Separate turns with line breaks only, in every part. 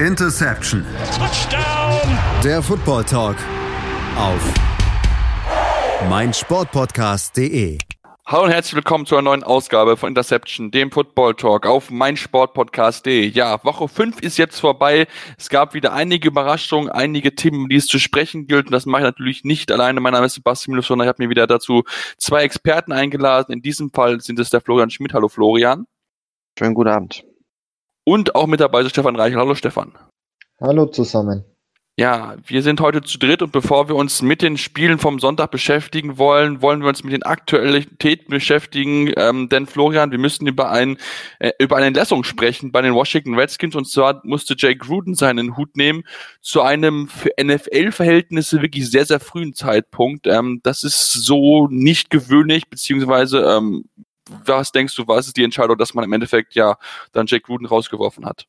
Interception. Touchdown. Der Football Talk auf meinsportpodcast.de.
Hallo und herzlich willkommen zu einer neuen Ausgabe von Interception, dem Football Talk auf meinsportpodcast.de. Ja, Woche 5 ist jetzt vorbei. Es gab wieder einige Überraschungen, einige Themen, die es zu sprechen gilt. Und das mache ich natürlich nicht alleine. Mein Name ist Sebastian Müller, sondern ich habe mir wieder dazu zwei Experten eingeladen. In diesem Fall sind es der Florian Schmidt. Hallo Florian.
Schönen guten Abend.
Und auch mit dabei ist Stefan Reichel. Hallo Stefan.
Hallo zusammen.
Ja, wir sind heute zu dritt und bevor wir uns mit den Spielen vom Sonntag beschäftigen wollen, wollen wir uns mit den Aktualitäten beschäftigen. Ähm, denn Florian, wir müssen über, ein, äh, über eine Entlassung sprechen bei den Washington Redskins und zwar musste Jay Gruden seinen Hut nehmen zu einem für NFL-Verhältnisse wirklich sehr, sehr frühen Zeitpunkt. Ähm, das ist so nicht gewöhnlich, beziehungsweise ähm, was denkst du, was ist die Entscheidung, dass man im Endeffekt ja dann Jake Gruden rausgeworfen hat?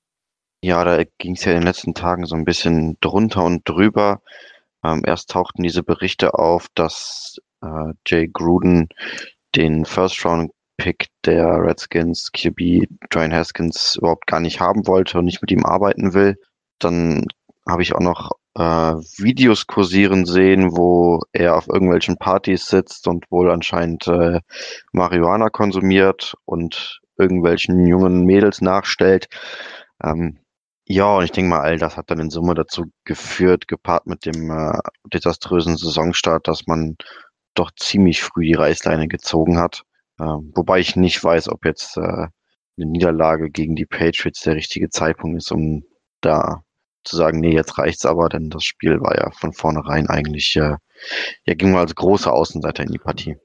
Ja, da ging es ja in den letzten Tagen so ein bisschen drunter und drüber. Ähm, erst tauchten diese Berichte auf, dass äh, Jay Gruden den First-Round-Pick der Redskins QB Dwayne Haskins überhaupt gar nicht haben wollte und nicht mit ihm arbeiten will. Dann habe ich auch noch Videos kursieren sehen, wo er auf irgendwelchen Partys sitzt und wohl anscheinend äh, Marihuana konsumiert und irgendwelchen jungen Mädels nachstellt. Ähm, ja, und ich denke mal, all das hat dann in Summe dazu geführt, gepaart mit dem äh, desaströsen Saisonstart, dass man doch ziemlich früh die Reißleine gezogen hat. Äh, wobei ich nicht weiß, ob jetzt äh, eine Niederlage gegen die Patriots der richtige Zeitpunkt ist, um da zu sagen, nee, jetzt reicht's aber, denn das Spiel war ja von vornherein eigentlich, äh, ja, ging mal als große Außenseiter in die Partie.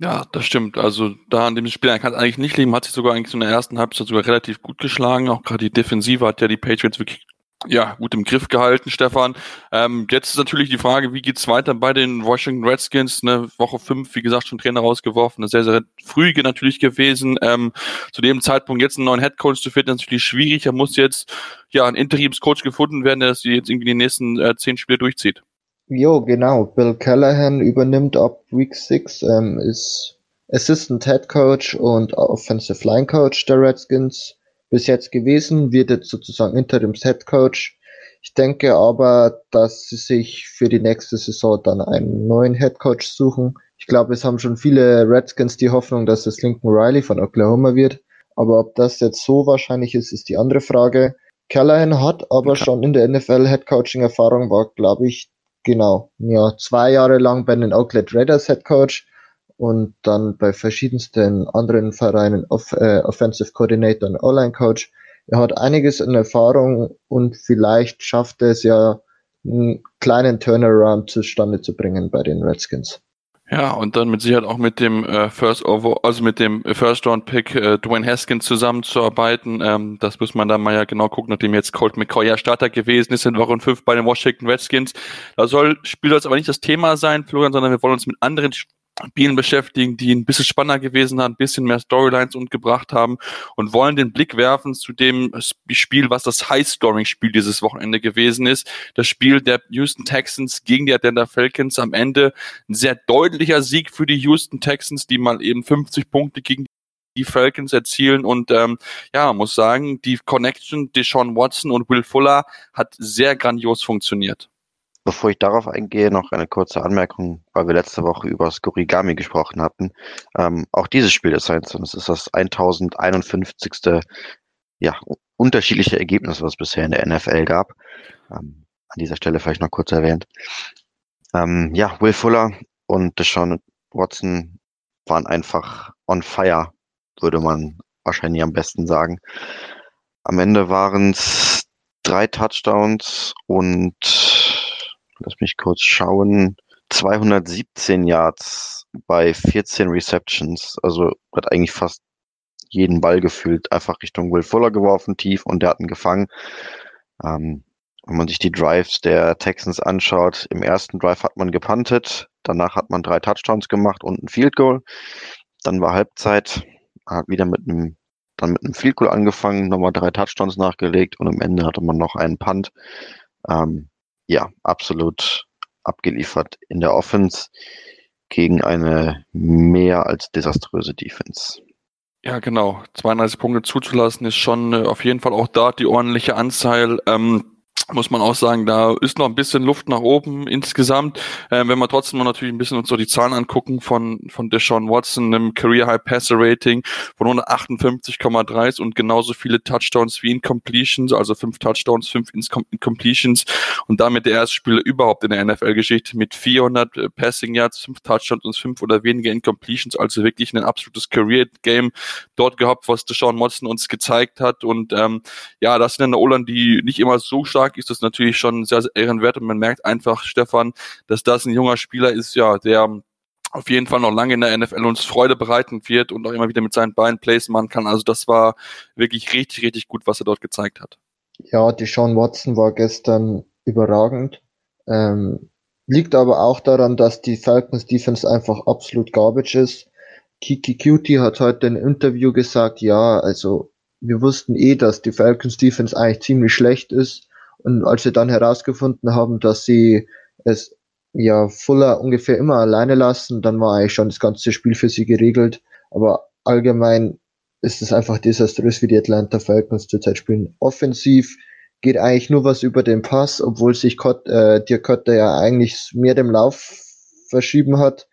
Ja, das stimmt. Also da an dem Spiel kann es eigentlich nicht liegen, hat sich sogar eigentlich in der ersten Halbzeit sogar relativ gut geschlagen. Auch gerade die Defensive hat ja die Patriots wirklich ja, gut im Griff gehalten, Stefan. Ähm, jetzt ist natürlich die Frage, wie geht's weiter bei den Washington Redskins? Ne, Woche fünf, wie gesagt, schon Trainer rausgeworfen. Eine sehr, sehr frühe natürlich gewesen. Ähm, zu dem Zeitpunkt jetzt einen neuen Headcoach zu finden, ist natürlich schwierig. Da muss jetzt ja ein Interimscoach gefunden werden, der das jetzt irgendwie die nächsten äh, zehn Spiele durchzieht.
Jo, genau. Bill Callahan übernimmt ab Week 6, ähm, ist Assistant Head Coach und Offensive Line Coach der Redskins bis jetzt gewesen, wird jetzt sozusagen Interims Head Coach. Ich denke aber, dass sie sich für die nächste Saison dann einen neuen Head Coach suchen. Ich glaube, es haben schon viele Redskins die Hoffnung, dass es Lincoln Riley von Oklahoma wird. Aber ob das jetzt so wahrscheinlich ist, ist die andere Frage. Callahan hat aber okay. schon in der NFL Head Coaching Erfahrung, war, glaube ich, genau, ja, zwei Jahre lang bei den Oakland Raiders Head Coach und dann bei verschiedensten anderen Vereinen Off äh, Offensive Coordinator und Online Coach. Er hat einiges in Erfahrung und vielleicht schafft er es ja, einen kleinen Turnaround zustande zu bringen bei den Redskins.
Ja, und dann mit Sicherheit auch mit dem äh, First Over, also mit dem First Round Pick äh, Dwayne Haskins zusammenzuarbeiten. Ähm, das muss man dann mal ja genau gucken, nachdem jetzt Colt McCoy ja Starter gewesen ist in Woche 5 bei den Washington Redskins. Da soll Spiel jetzt aber nicht das Thema sein, Florian, sondern wir wollen uns mit anderen Spielen beschäftigen, die ein bisschen spannender gewesen haben, ein bisschen mehr Storylines und gebracht haben und wollen den Blick werfen zu dem Spiel, was das High-Scoring-Spiel dieses Wochenende gewesen ist. Das Spiel der Houston Texans gegen die Atlanta Falcons. Am Ende ein sehr deutlicher Sieg für die Houston Texans, die mal eben 50 Punkte gegen die Falcons erzielen und ähm, ja, muss sagen, die Connection Deshaun Watson und Will Fuller hat sehr grandios funktioniert.
Bevor ich darauf eingehe, noch eine kurze Anmerkung, weil wir letzte Woche über Skorigami gesprochen hatten. Ähm, auch dieses Spiel ist eins und es ist das 1051. Ja, unterschiedliche Ergebnis, was es bisher in der NFL gab. Ähm, an dieser Stelle vielleicht noch kurz erwähnt. Ähm, ja, Will Fuller und Deshaun Watson waren einfach on fire, würde man wahrscheinlich am besten sagen. Am Ende waren es drei Touchdowns und lass mich kurz schauen, 217 Yards bei 14 Receptions. Also hat eigentlich fast jeden Ball gefühlt einfach Richtung Will Fuller geworfen, tief, und der hat ihn gefangen. Ähm, wenn man sich die Drives der Texans anschaut, im ersten Drive hat man gepuntet, danach hat man drei Touchdowns gemacht und ein Field Goal. Dann war Halbzeit, hat wieder mit einem, dann mit einem Field Goal angefangen, nochmal drei Touchdowns nachgelegt und am Ende hatte man noch einen Punt. Ähm, ja, absolut abgeliefert in der Offense gegen eine mehr als desaströse Defense.
Ja, genau. 32 Punkte zuzulassen ist schon äh, auf jeden Fall auch da die ordentliche Anzahl. Ähm, muss man auch sagen, da ist noch ein bisschen Luft nach oben insgesamt. Äh, wenn wir trotzdem natürlich ein bisschen uns so die Zahlen angucken von, von Deshaun Watson, einem Career High Passer Rating von 158,3 und genauso viele Touchdowns wie Incompletions, also fünf Touchdowns, fünf Incompletions. Und damit der erste Spieler überhaupt in der NFL-Geschichte mit 400 äh, Passing Yards, fünf Touchdowns und fünf oder weniger Incompletions, also wirklich ein absolutes Career Game dort gehabt, was Deshaun Watson uns gezeigt hat. Und ähm, ja, das sind eine O-Line, die nicht immer so stark ist das natürlich schon sehr, sehr ehrenwert und man merkt einfach, Stefan, dass das ein junger Spieler ist, ja, der auf jeden Fall noch lange in der NFL uns Freude bereiten wird und auch immer wieder mit seinen Beinen Plays machen kann. Also das war wirklich richtig, richtig gut, was er dort gezeigt hat.
Ja, die Sean Watson war gestern überragend. Ähm, liegt aber auch daran, dass die Falcons Defense einfach absolut garbage ist. Kiki Cutie hat heute in einem Interview gesagt, ja, also wir wussten eh, dass die Falcons Defense eigentlich ziemlich schlecht ist und als sie dann herausgefunden haben, dass sie es ja Fuller ungefähr immer alleine lassen, dann war eigentlich schon das ganze Spiel für sie geregelt. Aber allgemein ist es einfach desaströs, wie die Atlanta Falcons zurzeit spielen. Offensiv geht eigentlich nur was über den Pass, obwohl sich Cott, äh, Dirk Cotter ja eigentlich mehr dem Lauf verschieben hat.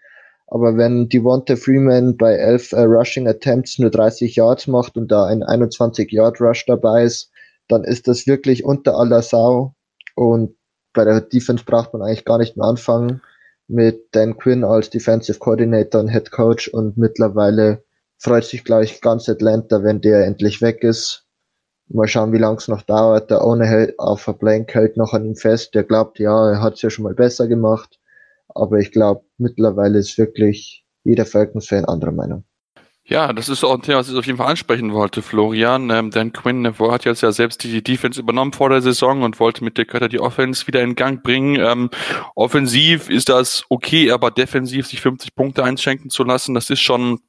Aber wenn Devonta Freeman bei elf äh, Rushing Attempts nur 30 Yards macht und da ein 21 Yard Rush dabei ist, dann ist das wirklich unter aller Sau. Und bei der Defense braucht man eigentlich gar nicht mehr anfangen mit Dan Quinn als Defensive Coordinator und Head Coach und mittlerweile freut sich, glaube ich, ganz Atlanta, wenn der endlich weg ist. Mal schauen, wie lange es noch dauert. Der Owner hält auf der Blank hält noch an ihm fest. Der glaubt, ja, er hat es ja schon mal besser gemacht. Aber ich glaube, mittlerweile ist wirklich jeder Falcons-Fan anderer Meinung.
Ja, das ist auch ein Thema, was ich auf jeden Fall ansprechen wollte, Florian. Ähm, Dan Quinn hat jetzt ja selbst die Defense übernommen vor der Saison und wollte mit der Cutter die Offense wieder in Gang bringen. Ähm, offensiv ist das okay, aber defensiv sich 50 Punkte einschenken zu lassen, das ist schon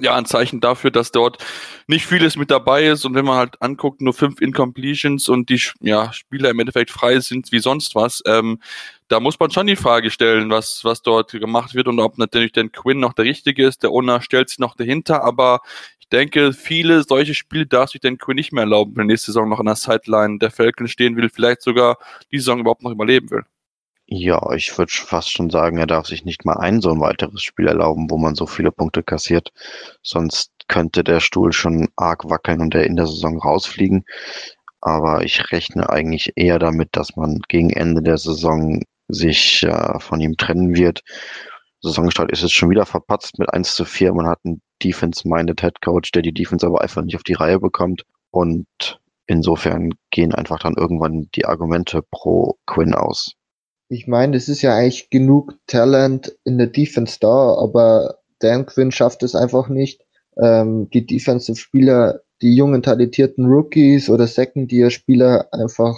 ja, ein Zeichen dafür, dass dort nicht vieles mit dabei ist und wenn man halt anguckt, nur fünf Incompletions und die ja, Spieler im Endeffekt frei sind wie sonst was, ähm, da muss man schon die Frage stellen, was, was dort gemacht wird und ob natürlich denn Quinn noch der Richtige ist. Der Owner stellt sich noch dahinter, aber ich denke, viele solche Spiele darf sich denn Quinn nicht mehr erlauben, wenn nächste Saison noch an der Sideline der Falcon stehen will, vielleicht sogar die Saison überhaupt noch überleben will.
Ja, ich würde fast schon sagen, er darf sich nicht mal ein so ein weiteres Spiel erlauben, wo man so viele Punkte kassiert. Sonst könnte der Stuhl schon arg wackeln und er in der Saison rausfliegen. Aber ich rechne eigentlich eher damit, dass man gegen Ende der Saison sich äh, von ihm trennen wird. Saisonstart ist es schon wieder verpatzt mit 1 zu 4. Man hat einen Defense-minded Head Coach, der die Defense aber einfach nicht auf die Reihe bekommt. Und insofern gehen einfach dann irgendwann die Argumente pro Quinn aus.
Ich meine, es ist ja eigentlich genug Talent in der Defense da, aber Dan Quinn schafft es einfach nicht, ähm, die Defensive-Spieler, die jungen, talentierten Rookies oder Second-Year-Spieler einfach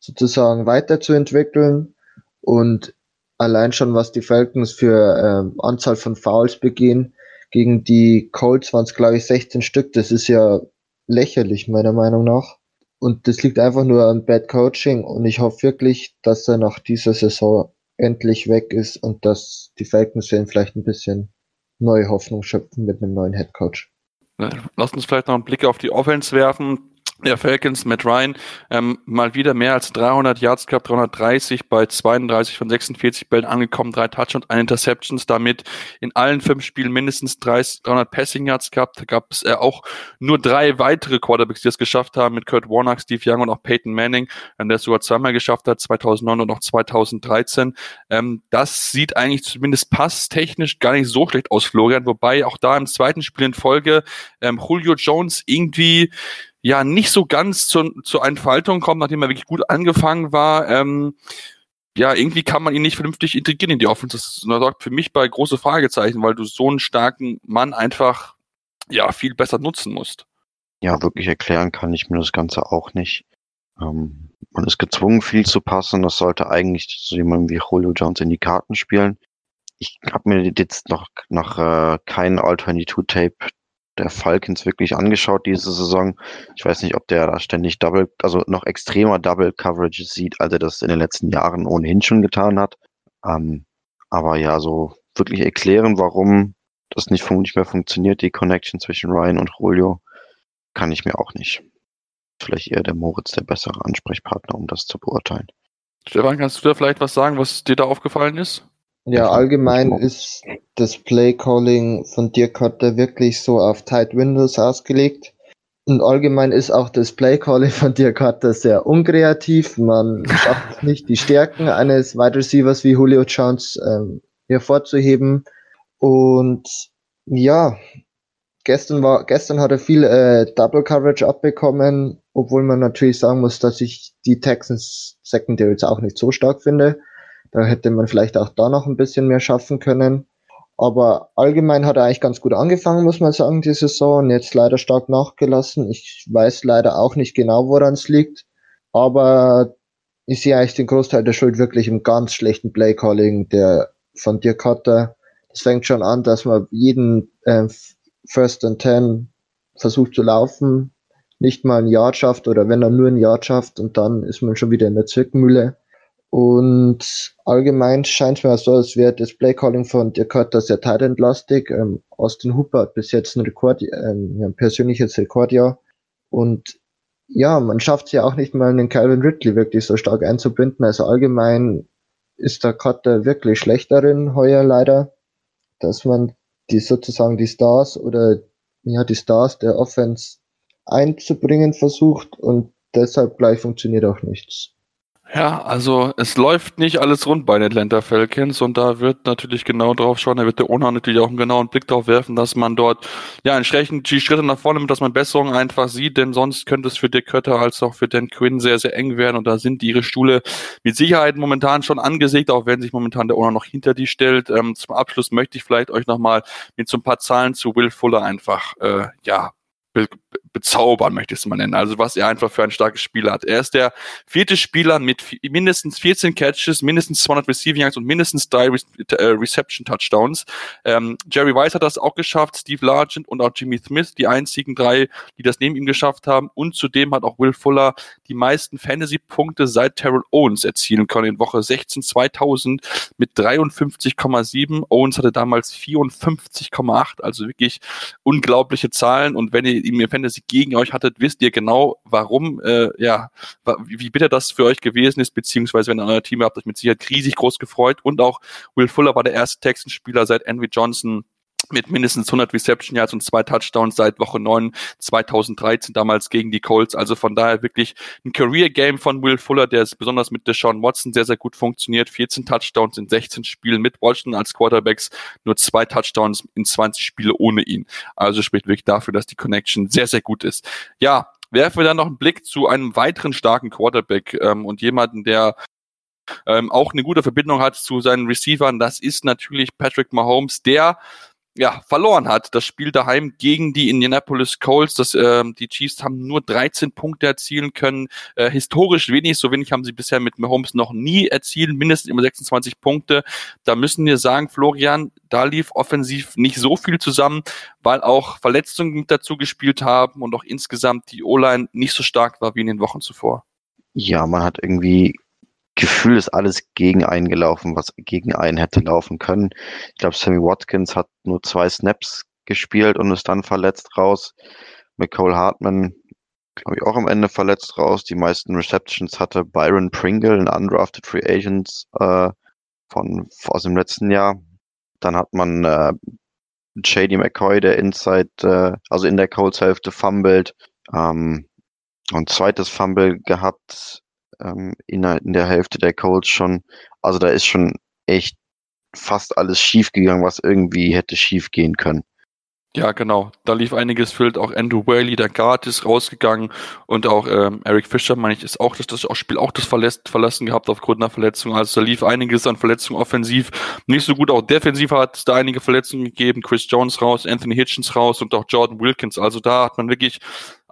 sozusagen weiterzuentwickeln und allein schon, was die Falcons für ähm, Anzahl von Fouls begehen, gegen die Colts waren es, glaube ich, 16 Stück. Das ist ja lächerlich, meiner Meinung nach. Und das liegt einfach nur an Bad Coaching. Und ich hoffe wirklich, dass er nach dieser Saison endlich weg ist und dass die Falcons vielleicht ein bisschen neue Hoffnung schöpfen mit einem neuen Head Coach.
Lass uns vielleicht noch einen Blick auf die Offense werfen der Falcons, Matt Ryan, ähm, mal wieder mehr als 300 Yards gehabt, 330 bei 32 von 46 Bällen angekommen, drei Touchdowns, ein Interceptions, damit in allen fünf Spielen mindestens 30, 300 Passing Yards gehabt. Da gab es äh, auch nur drei weitere Quarterbacks, die es geschafft haben, mit Kurt Warnock, Steve Young und auch Peyton Manning, ähm, der es sogar zweimal geschafft hat, 2009 und auch 2013. Ähm, das sieht eigentlich zumindest passtechnisch gar nicht so schlecht aus, Florian, wobei auch da im zweiten Spiel in Folge ähm, Julio Jones irgendwie ja nicht so ganz zu, zur Entfaltung kommt, nachdem er wirklich gut angefangen war. Ähm, ja, irgendwie kann man ihn nicht vernünftig integrieren in die Offense. Das sorgt für mich bei große Fragezeichen, weil du so einen starken Mann einfach ja viel besser nutzen musst.
Ja, wirklich erklären kann ich mir das Ganze auch nicht. Ähm, man ist gezwungen, viel zu passen. Das sollte eigentlich so jemand wie Julio Jones in die Karten spielen. Ich habe mir jetzt noch, noch äh, kein All-22-Tape der Falcons wirklich angeschaut diese Saison. Ich weiß nicht, ob der da ständig Double, also noch extremer Double Coverage sieht, als er das in den letzten Jahren ohnehin schon getan hat. Ähm, aber ja, so wirklich erklären, warum das nicht, nicht mehr funktioniert, die Connection zwischen Ryan und Julio, kann ich mir auch nicht. Vielleicht eher der Moritz der bessere Ansprechpartner, um das zu beurteilen.
Stefan, kannst du da vielleicht was sagen, was dir da aufgefallen ist?
Ja, allgemein ist das Play-Calling von Dirk Cotter wirklich so auf Tight Windows ausgelegt. Und allgemein ist auch das Play-Calling von Dirk Cotter sehr unkreativ. Man schafft nicht, die Stärken eines Wide Receivers wie Julio Jones ähm, hervorzuheben. Und ja, gestern war, gestern hat er viel äh, Double Coverage abbekommen, obwohl man natürlich sagen muss, dass ich die Texans Secondary jetzt auch nicht so stark finde. Da hätte man vielleicht auch da noch ein bisschen mehr schaffen können. Aber allgemein hat er eigentlich ganz gut angefangen, muss man sagen, die Saison. Jetzt leider stark nachgelassen. Ich weiß leider auch nicht genau, woran es liegt. Aber ich sehe eigentlich den Großteil der Schuld wirklich im ganz schlechten Playcalling der von Dirk Cutter. Das fängt schon an, dass man jeden äh, First and Ten versucht zu laufen, nicht mal ein Yard schafft oder wenn er nur ein Yard schafft und dann ist man schon wieder in der Zwickmühle. Und allgemein scheint es mir so, als wäre das Playcalling von Dirk Cutter sehr talentlastig. Ähm, Austin Hooper hat bis jetzt ein Rekord, ähm, ein persönliches Rekordjahr. Und ja, man schafft es ja auch nicht mal, einen Calvin Ridley wirklich so stark einzubinden. Also allgemein ist der Cutter wirklich schlecht darin, heuer leider, dass man die sozusagen die Stars oder ja, die Stars der Offense einzubringen versucht und deshalb gleich funktioniert auch nichts.
Ja, also es läuft nicht alles rund bei den Atlanta Falcons und da wird natürlich genau drauf schauen, da wird der Owner natürlich auch einen genauen Blick darauf werfen, dass man dort ja entsprechend die Schritte nach vorne nimmt, dass man Besserungen einfach sieht, denn sonst könnte es für Dick Kötter als auch für Dan Quinn sehr, sehr eng werden und da sind ihre Stuhle mit Sicherheit momentan schon angesägt, auch wenn sich momentan der Owner noch hinter die stellt. Ähm, zum Abschluss möchte ich vielleicht euch nochmal mit so ein paar Zahlen zu Will Fuller einfach äh, ja bezaubern, möchte ich es mal nennen. Also was er einfach für ein starkes Spiel hat. Er ist der vierte Spieler mit mindestens 14 Catches, mindestens 200 Receiving Yards und mindestens drei Re äh, Reception Touchdowns. Ähm, Jerry Weiss hat das auch geschafft, Steve Largent und auch Jimmy Smith, die einzigen drei, die das neben ihm geschafft haben. Und zudem hat auch Will Fuller die meisten Fantasy-Punkte seit Terrell Owens erzielen können in Woche 16 2000 mit 53,7. Owens hatte damals 54,8, also wirklich unglaubliche Zahlen. Und wenn ihr ihm ihr Fantasy gegen euch hattet, wisst ihr genau, warum, äh, ja, wie bitter das für euch gewesen ist, beziehungsweise wenn ihr euer Team habt, euch mit Sicherheit riesig groß gefreut. Und auch Will Fuller war der erste Texanspieler seit Henry Johnson mit mindestens 100 Reception Yards und zwei Touchdowns seit Woche 9 2013 damals gegen die Colts. Also von daher wirklich ein Career Game von Will Fuller, der besonders mit Deshaun Watson sehr, sehr gut funktioniert. 14 Touchdowns in 16 Spielen mit Washington als Quarterbacks, nur zwei Touchdowns in 20 Spiele ohne ihn. Also spricht wirklich dafür, dass die Connection sehr, sehr gut ist. Ja, werfen wir dann noch einen Blick zu einem weiteren starken Quarterback ähm, und jemanden, der ähm, auch eine gute Verbindung hat zu seinen Receivern. Das ist natürlich Patrick Mahomes, der ja, verloren hat. Das Spiel daheim gegen die Indianapolis Colts. Das, äh, die Chiefs haben nur 13 Punkte erzielen können. Äh, historisch wenig, so wenig haben sie bisher mit Mahomes noch nie erzielt, mindestens immer 26 Punkte. Da müssen wir sagen, Florian, da lief offensiv nicht so viel zusammen, weil auch Verletzungen mit dazu gespielt haben und auch insgesamt die O-Line nicht so stark war wie in den Wochen zuvor.
Ja, man hat irgendwie Gefühl ist alles gegen einen gelaufen, was gegen einen hätte laufen können. Ich glaube, Sammy Watkins hat nur zwei Snaps gespielt und ist dann verletzt raus. McCole Hartman, glaube ich, auch am Ende verletzt raus. Die meisten Receptions hatte Byron Pringle, ein undrafted Free Agent äh, von aus dem letzten Jahr. Dann hat man äh, JD McCoy, der Inside, äh, also in der Colts Hälfte fumbled. Ähm, und zweites Fumble gehabt ähm, in, in der Hälfte der Colts schon. Also da ist schon echt fast alles schief gegangen, was irgendwie hätte schief gehen können.
Ja, genau. Da lief einiges füllt. Auch Andrew Whaley, der Guard, ist rausgegangen und auch ähm, Eric Fischer, meine ich, ist auch das, das Spiel auch das verlässt, verlassen gehabt aufgrund einer Verletzung. Also da lief einiges an Verletzungen offensiv. Nicht so gut. Auch defensiv hat es da einige Verletzungen gegeben. Chris Jones raus, Anthony Hitchens raus und auch Jordan Wilkins. Also da hat man wirklich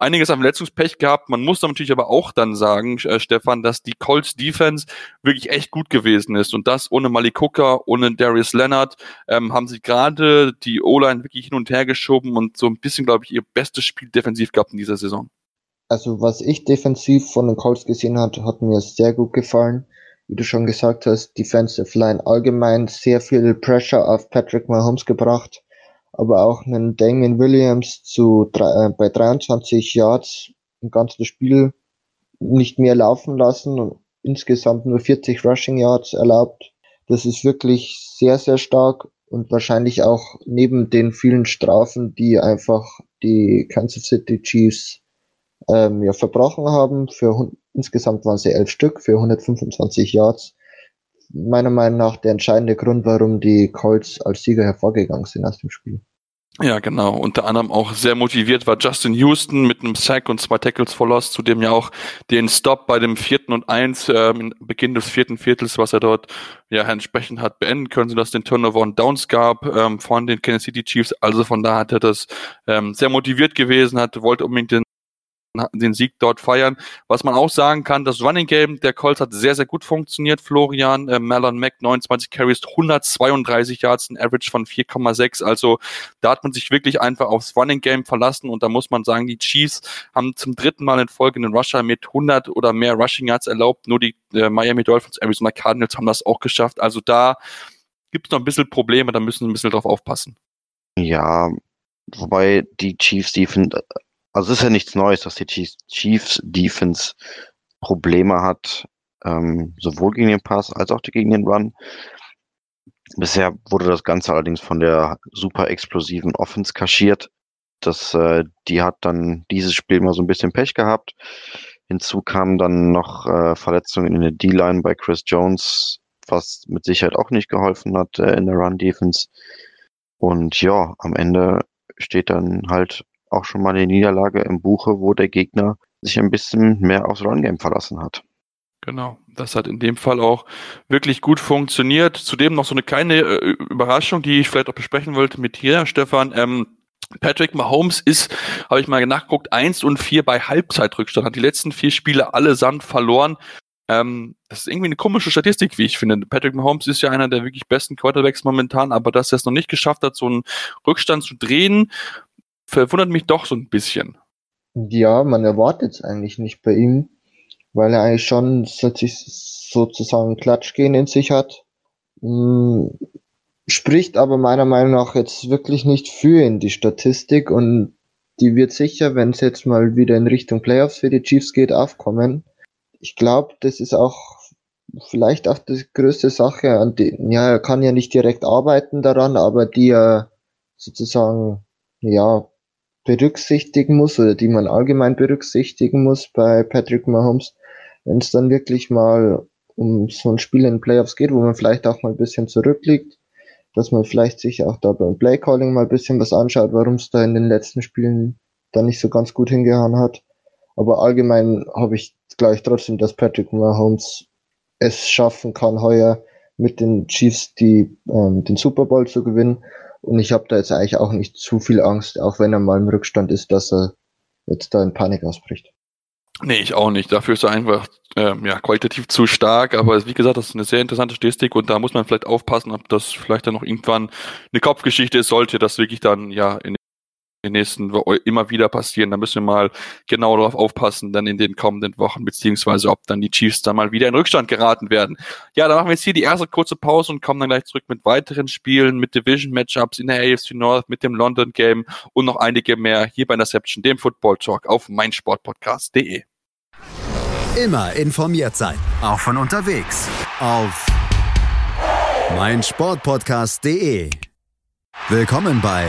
einiges an Verletzungspech gehabt. Man muss natürlich aber auch dann sagen, äh, Stefan, dass die Colts Defense wirklich echt gut gewesen ist. Und das ohne Malik Hooker, ohne Darius Leonard, ähm, haben sie gerade die O-Line wirklich hin und her geschoben und so ein bisschen, glaube ich, ihr bestes Spiel defensiv gehabt in dieser Saison.
Also was ich defensiv von den Colts gesehen hat, hat mir sehr gut gefallen. Wie du schon gesagt hast, Defensive Line allgemein sehr viel Pressure auf Patrick Mahomes gebracht. Aber auch einen Damien Williams zu äh, bei 23 Yards im ganzen Spiel nicht mehr laufen lassen und insgesamt nur 40 Rushing Yards erlaubt. Das ist wirklich sehr, sehr stark und wahrscheinlich auch neben den vielen Strafen, die einfach die Kansas City Chiefs ähm, ja, verbrochen haben. Für insgesamt waren sie elf Stück für 125 Yards. Meiner Meinung nach der entscheidende Grund, warum die Colts als Sieger hervorgegangen sind aus dem Spiel.
Ja, genau. Unter anderem auch sehr motiviert war Justin Houston mit einem Sack und zwei Tackles for Loss, zudem ja auch den Stop bei dem vierten und eins äh, Beginn des vierten Viertels, was er dort ja entsprechend hat beenden können, sodass den Turnover und Downs gab ähm, von den Kansas City Chiefs. Also von da hat er das ähm, sehr motiviert gewesen, hat wollte unbedingt den den Sieg dort feiern. Was man auch sagen kann, das Running Game der Colts hat sehr, sehr gut funktioniert. Florian, äh, Malon Mack, 29 Carries, 132 Yards, ein Average von 4,6. Also da hat man sich wirklich einfach aufs Running Game verlassen und da muss man sagen, die Chiefs haben zum dritten Mal in Folge einen Rusher mit 100 oder mehr Rushing Yards erlaubt. Nur die äh, Miami Dolphins, Arizona Cardinals haben das auch geschafft. Also da gibt es noch ein bisschen Probleme, da müssen wir ein bisschen drauf aufpassen.
Ja, wobei die Chiefs, die finden also es ist ja nichts Neues, dass die Chiefs Defense Probleme hat, ähm, sowohl gegen den Pass als auch gegen den Run. Bisher wurde das Ganze allerdings von der super explosiven Offense kaschiert. Das, äh, die hat dann dieses Spiel mal so ein bisschen Pech gehabt. Hinzu kamen dann noch äh, Verletzungen in der D-Line bei Chris Jones, was mit Sicherheit auch nicht geholfen hat äh, in der Run-Defense. Und ja, am Ende steht dann halt auch schon mal eine Niederlage im Buche, wo der Gegner sich ein bisschen mehr aufs Run-Game verlassen hat.
Genau, das hat in dem Fall auch wirklich gut funktioniert. Zudem noch so eine kleine äh, Überraschung, die ich vielleicht auch besprechen wollte mit dir, Stefan. Ähm, Patrick Mahomes ist, habe ich mal nachgeguckt, eins und vier bei Halbzeitrückstand, hat die letzten vier Spiele allesamt verloren. Ähm, das ist irgendwie eine komische Statistik, wie ich finde. Patrick Mahomes ist ja einer der wirklich besten Quarterbacks momentan, aber dass er es noch nicht geschafft hat, so einen Rückstand zu drehen, verwundert mich doch so ein bisschen.
Ja, man erwartet es eigentlich nicht bei ihm, weil er eigentlich schon sozusagen Klatschgehen in sich hat. Hm, spricht aber meiner Meinung nach jetzt wirklich nicht für ihn, die Statistik. Und die wird sicher, wenn es jetzt mal wieder in Richtung Playoffs für die Chiefs geht, aufkommen. Ich glaube, das ist auch vielleicht auch die größte Sache, an die, ja, er kann ja nicht direkt arbeiten daran, aber die er sozusagen, ja, berücksichtigen muss oder die man allgemein berücksichtigen muss bei Patrick Mahomes, wenn es dann wirklich mal um so ein Spiel in Playoffs geht, wo man vielleicht auch mal ein bisschen zurückliegt, dass man vielleicht sich auch da beim Playcalling mal ein bisschen was anschaut, warum es da in den letzten Spielen dann nicht so ganz gut hingehauen hat. Aber allgemein habe ich, glaube ich, trotzdem, dass Patrick Mahomes es schaffen kann, heuer mit den Chiefs die, ähm, den Super Bowl zu gewinnen. Und ich habe da jetzt eigentlich auch nicht zu viel Angst, auch wenn er mal im Rückstand ist, dass er jetzt da in Panik ausbricht.
Nee, ich auch nicht. Dafür ist er einfach ähm, ja, qualitativ zu stark. Aber wie gesagt, das ist eine sehr interessante Statistik und da muss man vielleicht aufpassen, ob das vielleicht dann noch irgendwann eine Kopfgeschichte ist, sollte das wirklich dann ja in den nächsten Wochen immer wieder passieren. Da müssen wir mal genau darauf aufpassen, dann in den kommenden Wochen, beziehungsweise ob dann die Chiefs da mal wieder in Rückstand geraten werden. Ja, dann machen wir jetzt hier die erste kurze Pause und kommen dann gleich zurück mit weiteren Spielen, mit Division-Matchups in der AFC North, mit dem London Game und noch einige mehr hier bei Interception, dem Football Talk auf meinsportpodcast.de.
Immer informiert sein, auch von unterwegs auf meinsportpodcast.de. Willkommen bei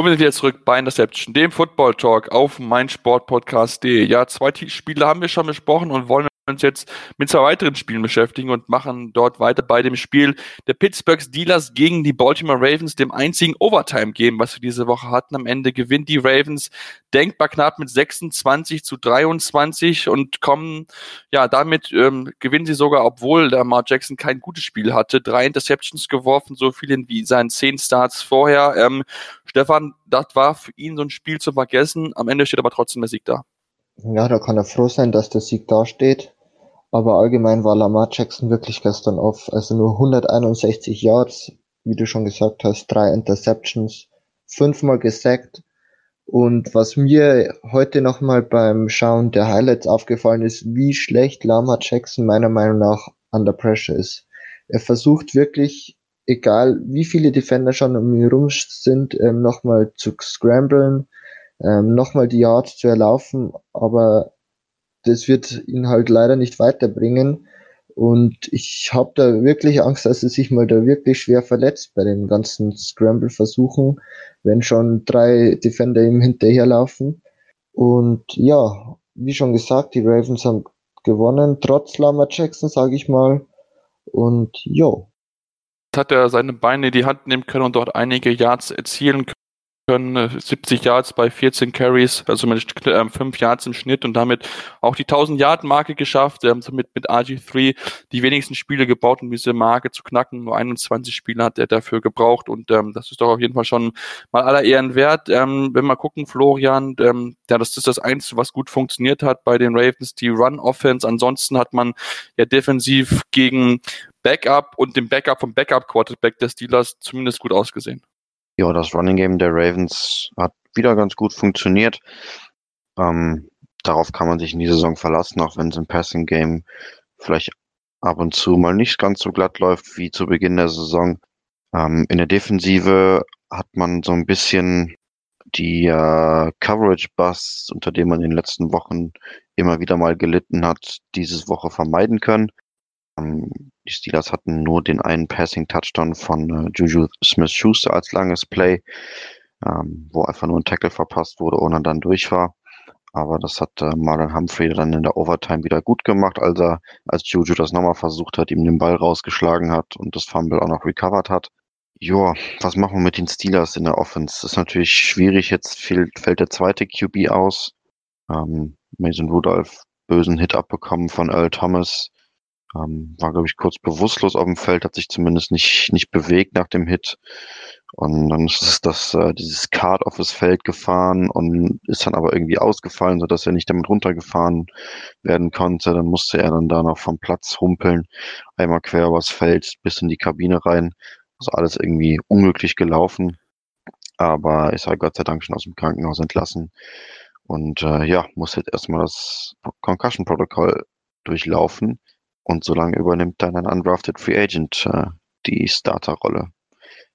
Und wir sind wieder zurück bei Interception, dem Football Talk auf meinsportpodcast.de. Ja, zwei Spiele haben wir schon besprochen und wollen uns jetzt mit zwei weiteren Spielen beschäftigen und machen dort weiter bei dem Spiel der Pittsburgh Steelers gegen die Baltimore Ravens, dem einzigen Overtime-Game, was wir diese Woche hatten. Am Ende gewinnt die Ravens denkbar knapp mit 26 zu 23 und kommen, ja, damit ähm, gewinnen sie sogar, obwohl der Mark Jackson kein gutes Spiel hatte. Drei Interceptions geworfen, so viele wie seinen zehn Starts vorher. Ähm, Stefan, das war für ihn so ein Spiel zu vergessen. Am Ende steht aber trotzdem der Sieg da.
Ja, da kann er froh sein, dass der Sieg dasteht. Aber allgemein war Lamar Jackson wirklich gestern auf. Also nur 161 Yards, wie du schon gesagt hast, drei Interceptions, fünfmal gesackt. Und was mir heute nochmal beim Schauen der Highlights aufgefallen ist, wie schlecht Lamar Jackson meiner Meinung nach under pressure ist. Er versucht wirklich, egal wie viele Defender schon um ihn rum sind, ähm, nochmal zu scramblen, ähm, nochmal die Yards zu erlaufen, aber das wird ihn halt leider nicht weiterbringen. Und ich habe da wirklich Angst, dass er sich mal da wirklich schwer verletzt bei den ganzen Scramble-Versuchen, wenn schon drei Defender ihm hinterherlaufen. Und ja, wie schon gesagt, die Ravens haben gewonnen, trotz Lama Jackson, sage ich mal. Und jo.
Hat er seine Beine in die Hand nehmen können und dort einige Yards erzielen können können, 70 Yards bei 14 Carries, also mit äh, 5 Yards im Schnitt und damit auch die 1000 Yard Marke geschafft, ähm, somit mit RG3 die wenigsten Spiele gebaut, um diese Marke zu knacken. Nur 21 Spiele hat er dafür gebraucht und ähm, das ist doch auf jeden Fall schon mal aller Ehren wert. Ähm, wenn wir gucken, Florian, ähm, ja, das ist das Einzige, was gut funktioniert hat bei den Ravens, die Run-Offense. Ansonsten hat man ja defensiv gegen Backup und dem Backup vom Backup-Quarterback des Steelers zumindest gut ausgesehen.
Ja, das Running Game der Ravens hat wieder ganz gut funktioniert. Ähm, darauf kann man sich in die Saison verlassen, auch wenn es im Passing Game vielleicht ab und zu mal nicht ganz so glatt läuft wie zu Beginn der Saison. Ähm, in der Defensive hat man so ein bisschen die äh, Coverage Busts, unter dem man in den letzten Wochen immer wieder mal gelitten hat, dieses Woche vermeiden können. Ähm, die Steelers hatten nur den einen Passing-Touchdown von äh, Juju Smith-Schuster als langes Play, ähm, wo einfach nur ein Tackle verpasst wurde, ohne dann durch war. Aber das hat äh, Marlon Humphrey dann in der Overtime wieder gut gemacht, als er, als Juju das nochmal versucht hat, ihm den Ball rausgeschlagen hat und das Fumble auch noch recovered hat. Joa, was machen wir mit den Steelers in der Offense? Das ist natürlich schwierig. Jetzt fällt, fällt der zweite QB aus. Ähm, Mason Rudolph bösen Hit abbekommen von Earl Thomas. Ähm, war, glaube ich, kurz bewusstlos auf dem Feld, hat sich zumindest nicht, nicht bewegt nach dem Hit. Und dann ist das, äh, dieses Kart auf das Feld gefahren und ist dann aber irgendwie ausgefallen, sodass er nicht damit runtergefahren werden konnte. Dann musste er dann da noch vom Platz humpeln, einmal quer übers Feld bis in die Kabine rein. Also alles irgendwie unglücklich gelaufen. Aber ist halt Gott sei Dank schon aus dem Krankenhaus entlassen. Und äh, ja, muss jetzt erstmal das Concussion-Protokoll durchlaufen. Und solange übernimmt dann ein undrafted Free Agent äh, die Starterrolle,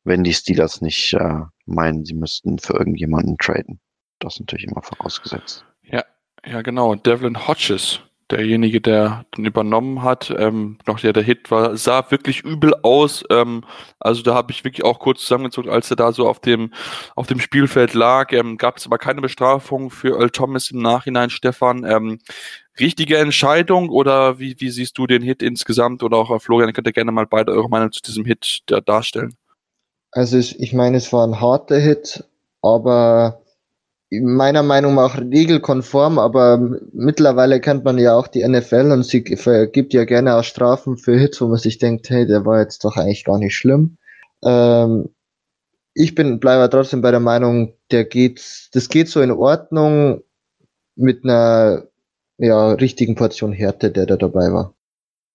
wenn die Steelers nicht äh, meinen, sie müssten für irgendjemanden traden. Das ist natürlich immer vorausgesetzt.
Ja, ja genau. Devlin Hodges, derjenige, der dann übernommen hat, ähm, noch der der Hit war, sah wirklich übel aus. Ähm, also da habe ich wirklich auch kurz zusammengezogen, als er da so auf dem auf dem Spielfeld lag. Ähm, Gab es aber keine Bestrafung für Earl Thomas im Nachhinein, Stefan. Ähm, richtige Entscheidung oder wie, wie siehst du den Hit insgesamt oder auch Florian, könnt ihr gerne mal beide eure Meinung zu diesem Hit da, darstellen?
Also ich meine, es war ein harter Hit, aber meiner Meinung nach regelkonform, aber mittlerweile kennt man ja auch die NFL und sie vergibt ja gerne auch Strafen für Hits, wo man sich denkt, hey, der war jetzt doch eigentlich gar nicht schlimm. Ähm, ich bin bleibe trotzdem bei der Meinung, der geht, das geht so in Ordnung mit einer ja, richtigen Portion Härte, der da dabei war.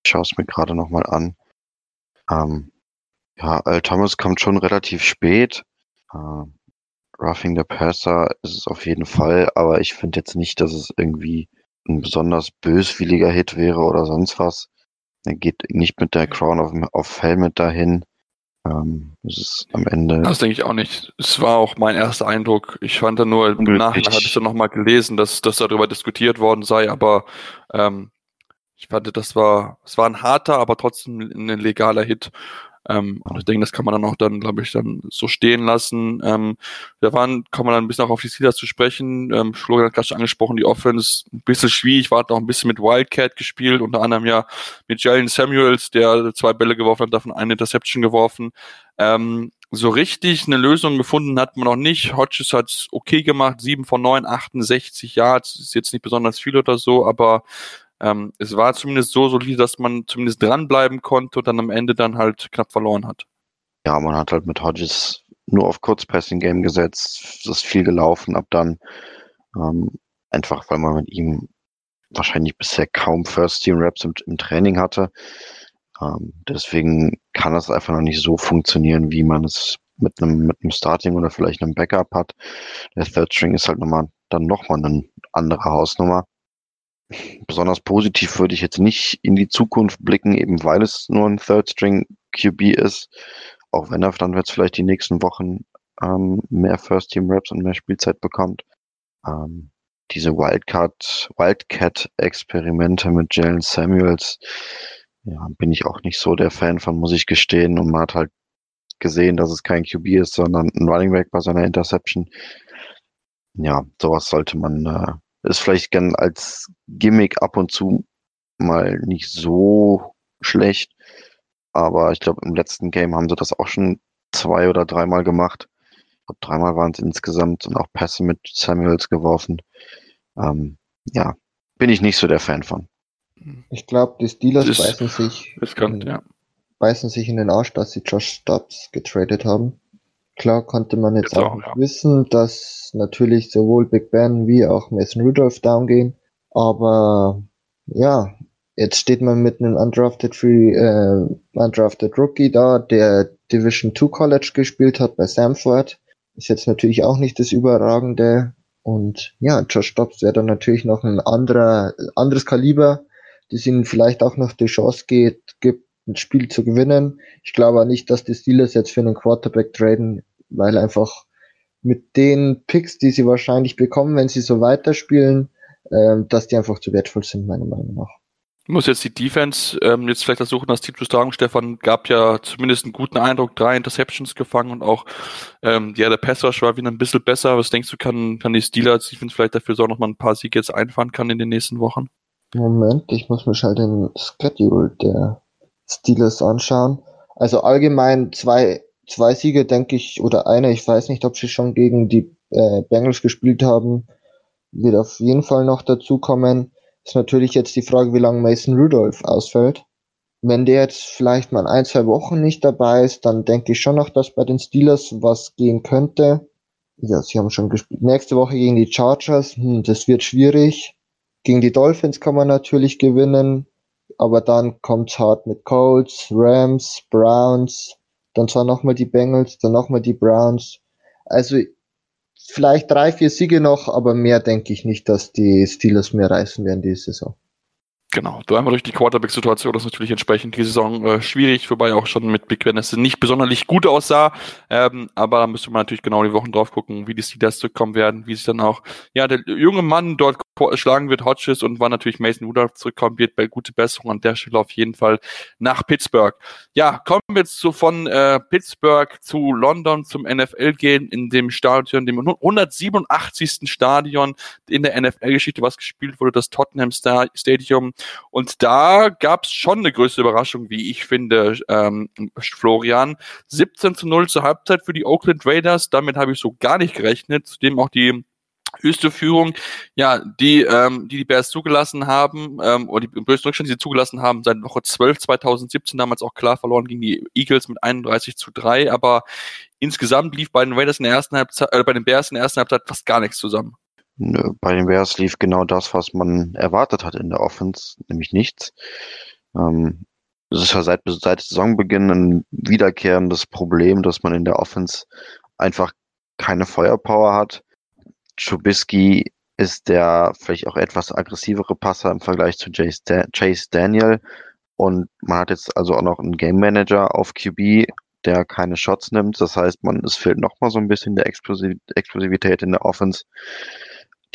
Ich schaue es mir gerade nochmal an. Ähm, ja, Al Thomas kommt schon relativ spät. Äh, Roughing the Passer ist es auf jeden Fall, aber ich finde jetzt nicht, dass es irgendwie ein besonders böswilliger Hit wäre oder sonst was. Er geht nicht mit der Crown auf, auf Helmet dahin. Ähm, es ist am Ende.
Das denke ich auch nicht. Es war auch mein erster Eindruck. Ich fand da nur, im Nachhinein hatte ich dann nochmal gelesen, dass, dass darüber diskutiert worden sei, aber ähm, ich fand, das war, es war ein harter, aber trotzdem ein legaler Hit. Ähm, und ich denke, das kann man dann auch dann, glaube ich, dann so stehen lassen. Ähm, da waren, kann man dann ein bisschen auch auf die Steelers zu sprechen. Ähm, Florian hat gerade schon angesprochen, die Offense ein bisschen schwierig, war auch ein bisschen mit Wildcat gespielt, unter anderem ja mit Jalen Samuels, der zwei Bälle geworfen hat, davon eine Interception geworfen. Ähm, so richtig eine Lösung gefunden hat man noch nicht. Hodges hat okay gemacht, 7 von 9, 68 Yards, ist jetzt nicht besonders viel oder so, aber ähm, es war zumindest so solide, dass man zumindest dranbleiben konnte und dann am Ende dann halt knapp verloren hat.
Ja, man hat halt mit Hodges nur auf Kurzpassing-Game gesetzt, es ist viel gelaufen ab dann, ähm, einfach weil man mit ihm wahrscheinlich bisher kaum First-Team-Raps im, im Training hatte. Ähm, deswegen kann das einfach noch nicht so funktionieren, wie man es mit einem, mit einem Starting oder vielleicht einem Backup hat. Der Third String ist halt nochmal, dann nochmal eine andere Hausnummer. Besonders positiv würde ich jetzt nicht in die Zukunft blicken, eben weil es nur ein Third String QB ist. Auch wenn er dann jetzt vielleicht die nächsten Wochen ähm, mehr First Team Raps und mehr Spielzeit bekommt. Ähm, diese Wildcat, Wildcat Experimente mit Jalen Samuels, ja, bin ich auch nicht so der Fan von, muss ich gestehen. Und man hat halt gesehen, dass es kein QB ist, sondern ein Running Back bei seiner Interception. Ja, sowas sollte man, äh, ist vielleicht gern als Gimmick ab und zu mal nicht so schlecht. Aber ich glaube, im letzten Game haben sie das auch schon zwei oder dreimal gemacht. Ich glaube, dreimal waren es insgesamt und auch Pässe mit Samuels geworfen. Ähm, ja, bin ich nicht so der Fan von.
Ich glaube, die Steelers ist, beißen sich,
riskant, ja.
beißen sich in den Arsch, dass sie Josh Stubbs getradet haben. Klar konnte man jetzt, jetzt auch, auch ja. wissen, dass natürlich sowohl Big Ben wie auch Mason Rudolph down gehen. Aber ja, jetzt steht man mit einem undrafted Free, äh, undrafted Rookie da, der Division 2 College gespielt hat bei Samford. Ist jetzt natürlich auch nicht das überragende. Und ja, Josh Dobbs wäre dann natürlich noch ein anderer, anderes Kaliber das ihnen vielleicht auch noch die Chance geht, gibt, ein Spiel zu gewinnen. Ich glaube nicht, dass die Steelers jetzt für einen Quarterback traden, weil einfach mit den Picks, die sie wahrscheinlich bekommen, wenn sie so weiterspielen, äh, dass die einfach zu wertvoll sind, meiner Meinung nach.
Muss jetzt die Defense ähm, jetzt vielleicht versuchen, das Team zu tragen. Stefan gab ja zumindest einen guten Eindruck, drei Interceptions gefangen und auch ähm, ja, der Passrush war wieder ein bisschen besser. Was denkst du, kann, kann die Steelers Defense vielleicht dafür sorgen, dass man ein paar Siege jetzt einfahren kann in den nächsten Wochen?
Moment, ich muss mir schnell den Schedule der Steelers anschauen. Also allgemein zwei, zwei Siege, denke ich, oder eine, ich weiß nicht, ob sie schon gegen die äh, Bengals gespielt haben, wird auf jeden Fall noch dazukommen. Ist natürlich jetzt die Frage, wie lange Mason Rudolph ausfällt. Wenn der jetzt vielleicht mal ein, zwei Wochen nicht dabei ist, dann denke ich schon noch, dass bei den Steelers was gehen könnte. Ja, sie haben schon gespielt. Nächste Woche gegen die Chargers, hm, das wird schwierig. Gegen die Dolphins kann man natürlich gewinnen, aber dann kommt's hart mit Colts, Rams, Browns, dann zwar nochmal die Bengals, dann nochmal die Browns. Also vielleicht drei, vier Siege noch, aber mehr denke ich nicht, dass die Steelers mehr reißen werden diese Saison.
Genau, du einmal durch die Quarterback-Situation ist natürlich entsprechend die Saison äh, schwierig, wobei auch schon mit Big Ben es nicht besonders gut aussah. Ähm, aber da müsste man natürlich genau die Wochen drauf gucken, wie die Steelers zurückkommen werden, wie sich dann auch ja der junge Mann dort schlagen wird, Hodges und wann natürlich Mason Rudolph zurückkommen wird, bei gute Besserung an der Stelle auf jeden Fall nach Pittsburgh. Ja, kommen wir jetzt so von äh, Pittsburgh zu London zum NFL gehen, in dem Stadion, dem 187. Stadion in der NFL-Geschichte, was gespielt wurde, das Tottenham Stadium. Und da gab es schon eine größere Überraschung, wie ich finde, ähm, Florian. 17 zu 0 zur Halbzeit für die Oakland Raiders. Damit habe ich so gar nicht gerechnet. Zudem auch die höchste Führung, ja, die, ähm, die die Bears zugelassen haben, ähm, oder die größten Rückstand, die sie zugelassen haben, seit Woche 12 2017 damals auch klar verloren gegen die Eagles mit 31 zu 3, aber insgesamt lief bei den Raiders in der ersten Halbzeit, äh, bei den Bears in der ersten Halbzeit fast gar nichts zusammen.
Bei den Bears lief genau das, was man erwartet hat in der Offense, nämlich nichts. Ähm, es ist ja seit, seit Saisonbeginn ein wiederkehrendes Problem, dass man in der Offense einfach keine Feuerpower hat Trubisky ist der vielleicht auch etwas aggressivere Passer im Vergleich zu Chase Daniel. Und man hat jetzt also auch noch einen Game Manager auf QB, der keine Shots nimmt. Das heißt, man, es fehlt nochmal so ein bisschen der Explosivität in der Offense.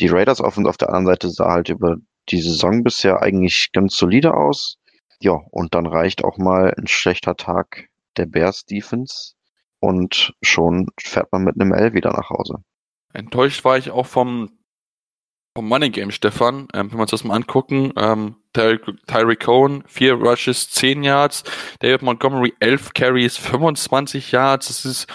Die Raiders Offense auf der anderen Seite sah halt über die Saison bisher eigentlich ganz solide aus. Ja, und dann reicht auch mal ein schlechter Tag der Bears Defense und schon fährt man mit einem L wieder nach Hause.
Enttäuscht war ich auch vom vom Money Game, Stefan, ähm, wenn wir uns das mal angucken, ähm, Tyreek Cohen, vier Rushes, zehn Yards, David Montgomery, elf Carries, 25 Yards, das ist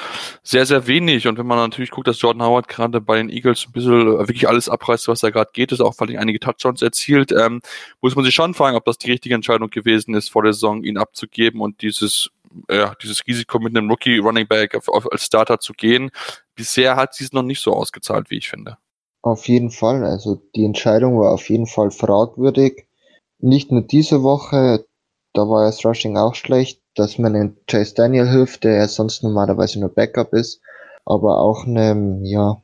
sehr, sehr wenig. Und wenn man natürlich guckt, dass Jordan Howard gerade bei den Eagles ein bisschen äh, wirklich alles abreißt, was da gerade geht, ist auch vor allem einige Touchdowns erzielt, ähm, muss man sich schon fragen, ob das die richtige Entscheidung gewesen ist, vor der Saison ihn abzugeben und dieses äh, dieses Risiko mit einem Rookie Running Back als Starter zu gehen. Bisher hat sie es noch nicht so ausgezahlt, wie ich finde.
Auf jeden Fall. Also die Entscheidung war auf jeden Fall fragwürdig. Nicht nur diese Woche, da war das Rushing auch schlecht, dass man den Chase Daniel hilft, der ja sonst normalerweise nur Backup ist, aber auch einem, ja,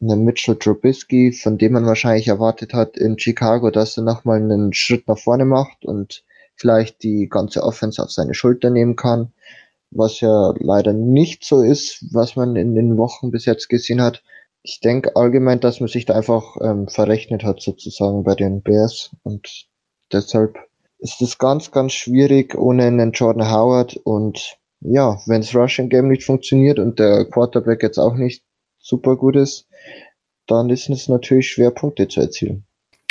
einem Mitchell Trubisky, von dem man wahrscheinlich erwartet hat in Chicago, dass er nochmal einen Schritt nach vorne macht und vielleicht die ganze Offense auf seine Schulter nehmen kann, was ja leider nicht so ist, was man in den Wochen bis jetzt gesehen hat ich denke allgemein, dass man sich da einfach ähm, verrechnet hat sozusagen bei den Bears und deshalb ist es ganz, ganz schwierig ohne einen Jordan Howard und ja, wenn das Rushing Game nicht funktioniert und der Quarterback jetzt auch nicht super gut ist, dann ist es natürlich schwer, Punkte zu erzielen.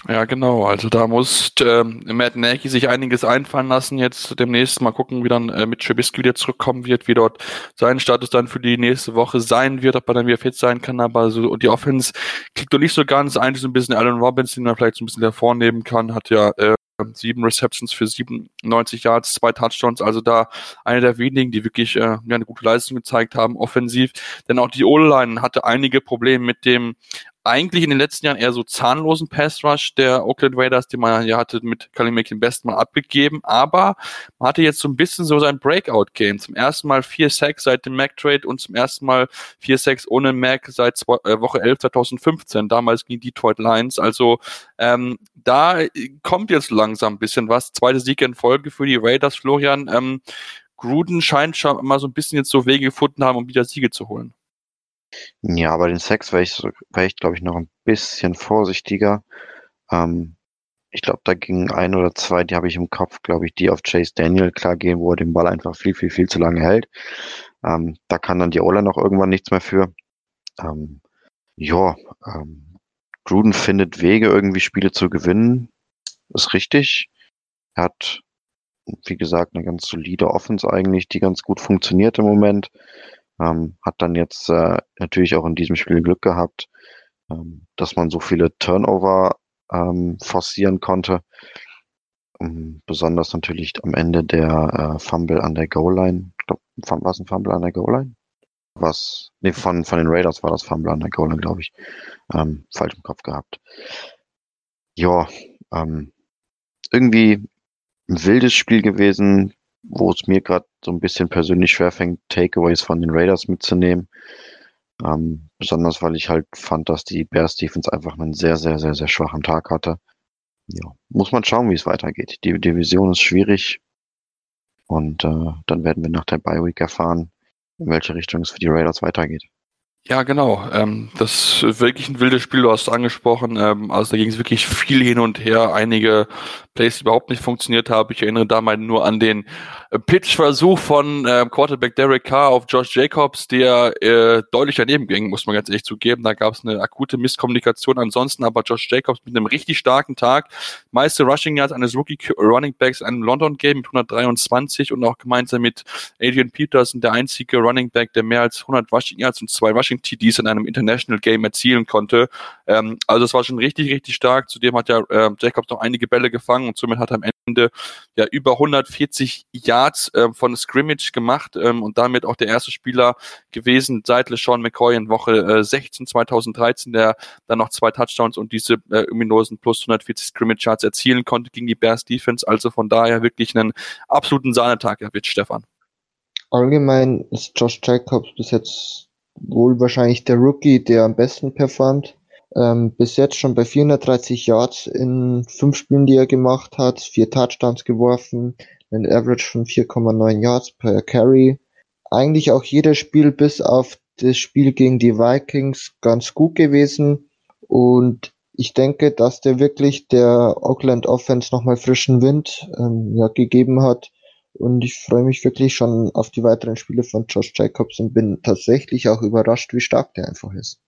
Ja, genau. Also da muss ähm, Matt Nagy sich einiges einfallen lassen. Jetzt demnächst mal gucken, wie dann äh, mit Trubisky wieder zurückkommen wird, wie dort sein Status dann für die nächste Woche sein wird, ob er dann wieder fit sein kann. Aber so die Offense kriegt doch nicht so ganz. Eigentlich so ein bisschen Allen Robinson, den man vielleicht so ein bisschen hervornehmen kann, hat ja äh, sieben Receptions für 97 Yards, zwei Touchdowns, also da einer der wenigen, die wirklich äh, ja, eine gute Leistung gezeigt haben, offensiv. Denn auch die O-Line hatte einige Probleme mit dem eigentlich in den letzten Jahren eher so zahnlosen Pass Rush der Oakland Raiders, den man ja hatte mit Kali Makin Best mal abgegeben, aber man hatte jetzt so ein bisschen so sein Breakout-Game. Zum ersten Mal vier Sacks seit dem Mac-Trade und zum ersten Mal vier Sacks ohne Mac seit zwei, äh, Woche 11 2015, damals gegen Detroit Lions. Also ähm, da kommt jetzt langsam ein bisschen was. Zweite Sieg in Folge für die Raiders, Florian. Ähm, Gruden scheint schon mal so ein bisschen jetzt so Wege gefunden haben, um wieder Siege zu holen.
Ja, bei den Sex wäre ich, wär ich glaube ich, noch ein bisschen vorsichtiger. Ähm, ich glaube, da gingen ein oder zwei, die habe ich im Kopf, glaube ich, die auf Chase Daniel klar gehen, wo er den Ball einfach viel, viel, viel zu lange hält. Ähm, da kann dann die Ola noch irgendwann nichts mehr für. Ähm, ja, ähm, Gruden findet Wege, irgendwie Spiele zu gewinnen. Ist richtig. Er hat, wie gesagt, eine ganz solide Offense eigentlich, die ganz gut funktioniert im Moment. Ähm, hat dann jetzt äh, natürlich auch in diesem Spiel Glück gehabt, ähm, dass man so viele Turnover ähm, forcieren konnte. Ähm, besonders natürlich am Ende der äh, Fumble an der Goal-Line. War es ein Fumble an der Goal-Line? Was, nee, von, von den Raiders war das Fumble an der Goal-Line, glaube ich. Ähm, falsch im Kopf gehabt. Ja, ähm, irgendwie ein wildes Spiel gewesen, wo es mir gerade so ein bisschen persönlich schwerfängt, Takeaways von den Raiders mitzunehmen. Ähm, besonders weil ich halt fand, dass die Bears Defense einfach einen sehr, sehr, sehr, sehr schwachen Tag hatte. Ja, muss man schauen, wie es weitergeht. Die Division ist schwierig und äh, dann werden wir nach der Bye Week erfahren, in welche Richtung es für die Raiders weitergeht.
Ja, genau. Ähm, das ist wirklich ein wildes Spiel, du hast es angesprochen. Ähm, also da ging es wirklich viel hin und her. Einige Plays, die überhaupt nicht funktioniert haben. Ich erinnere da mal nur an den Pitch-Versuch von äh, Quarterback Derek Carr auf Josh Jacobs, der äh, deutlich daneben ging, muss man ganz ehrlich zugeben. Da gab es eine akute Misskommunikation. Ansonsten aber Josh Jacobs mit einem richtig starken Tag. Meiste Rushing Yards eines Rookie Running Backs in einem London Game mit 123 und auch gemeinsam mit Adrian Peterson der einzige Running Back, der mehr als 100 Rushing Yards und zwei Rushing TDs in einem International Game erzielen konnte. Ähm, also es war schon richtig, richtig stark. Zudem hat ja äh, Jacobs noch einige Bälle gefangen und somit hat er am Ende ja über 140 Yards äh, von Scrimmage gemacht ähm, und damit auch der erste Spieler gewesen seit LeSean McCoy in Woche äh, 16 2013, der dann noch zwei Touchdowns und diese äh, ominosen plus 140 Scrimmage Yards erzielen konnte gegen die Bears Defense. Also von daher wirklich einen absoluten Sahnetag erwischt, Stefan.
Allgemein ist Josh Jacobs bis jetzt wohl wahrscheinlich der Rookie, der am besten performt. Ähm, bis jetzt schon bei 430 Yards in fünf Spielen, die er gemacht hat, vier Touchdowns geworfen, ein Average von 4,9 Yards per Carry. Eigentlich auch jedes Spiel bis auf das Spiel gegen die Vikings ganz gut gewesen und ich denke, dass der wirklich der Oakland Offense nochmal frischen Wind ähm, ja, gegeben hat Und ich freue mich wirklich schon auf die weiteren Spiele von Josh Jacobs und bin tatsächlich auch überrascht, wie stark der einfach ist.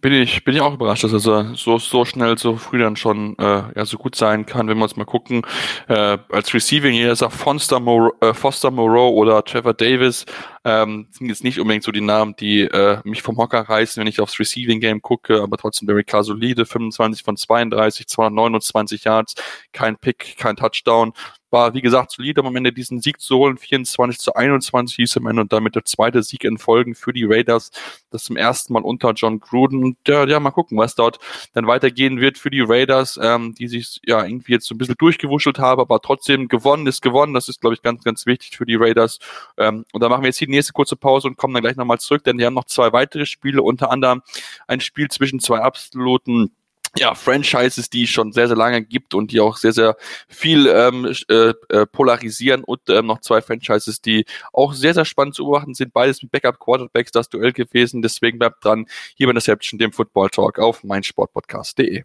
Bin ich, bin ich auch überrascht, dass er so, so schnell, so früh dann schon äh, ja, so gut sein kann, wenn wir uns mal gucken. Äh, als Receiving hier ist er Foster, Moreau, äh, Foster Moreau oder Trevor Davis. Ähm, sind jetzt nicht unbedingt so die Namen, die äh, mich vom Hocker reißen, wenn ich aufs Receiving Game gucke, aber trotzdem Derek Carr solide, 25 von 32, 229 Yards, kein Pick, kein Touchdown war, wie gesagt, solide, um am Ende diesen Sieg zu holen. 24 zu 21 hieß am Ende und damit der zweite Sieg in Folgen für die Raiders. Das zum ersten Mal unter John Gruden. Und ja, ja, mal gucken, was dort dann weitergehen wird für die Raiders, ähm, die sich ja irgendwie jetzt so ein bisschen durchgewuschelt haben, aber trotzdem gewonnen ist gewonnen. Das ist, glaube ich, ganz, ganz wichtig für die Raiders. Ähm, und da machen wir jetzt die nächste kurze Pause und kommen dann gleich nochmal zurück, denn wir haben noch zwei weitere Spiele, unter anderem ein Spiel zwischen zwei absoluten ja, Franchises, die es schon sehr, sehr lange gibt und die auch sehr, sehr viel ähm, äh, äh, polarisieren und ähm, noch zwei Franchises, die auch sehr, sehr spannend zu beobachten sind. Beides mit Backup-Quarterbacks das Duell gewesen. Deswegen bleibt dran hier bei der Interception, dem Football Talk auf meinsportpodcast.de.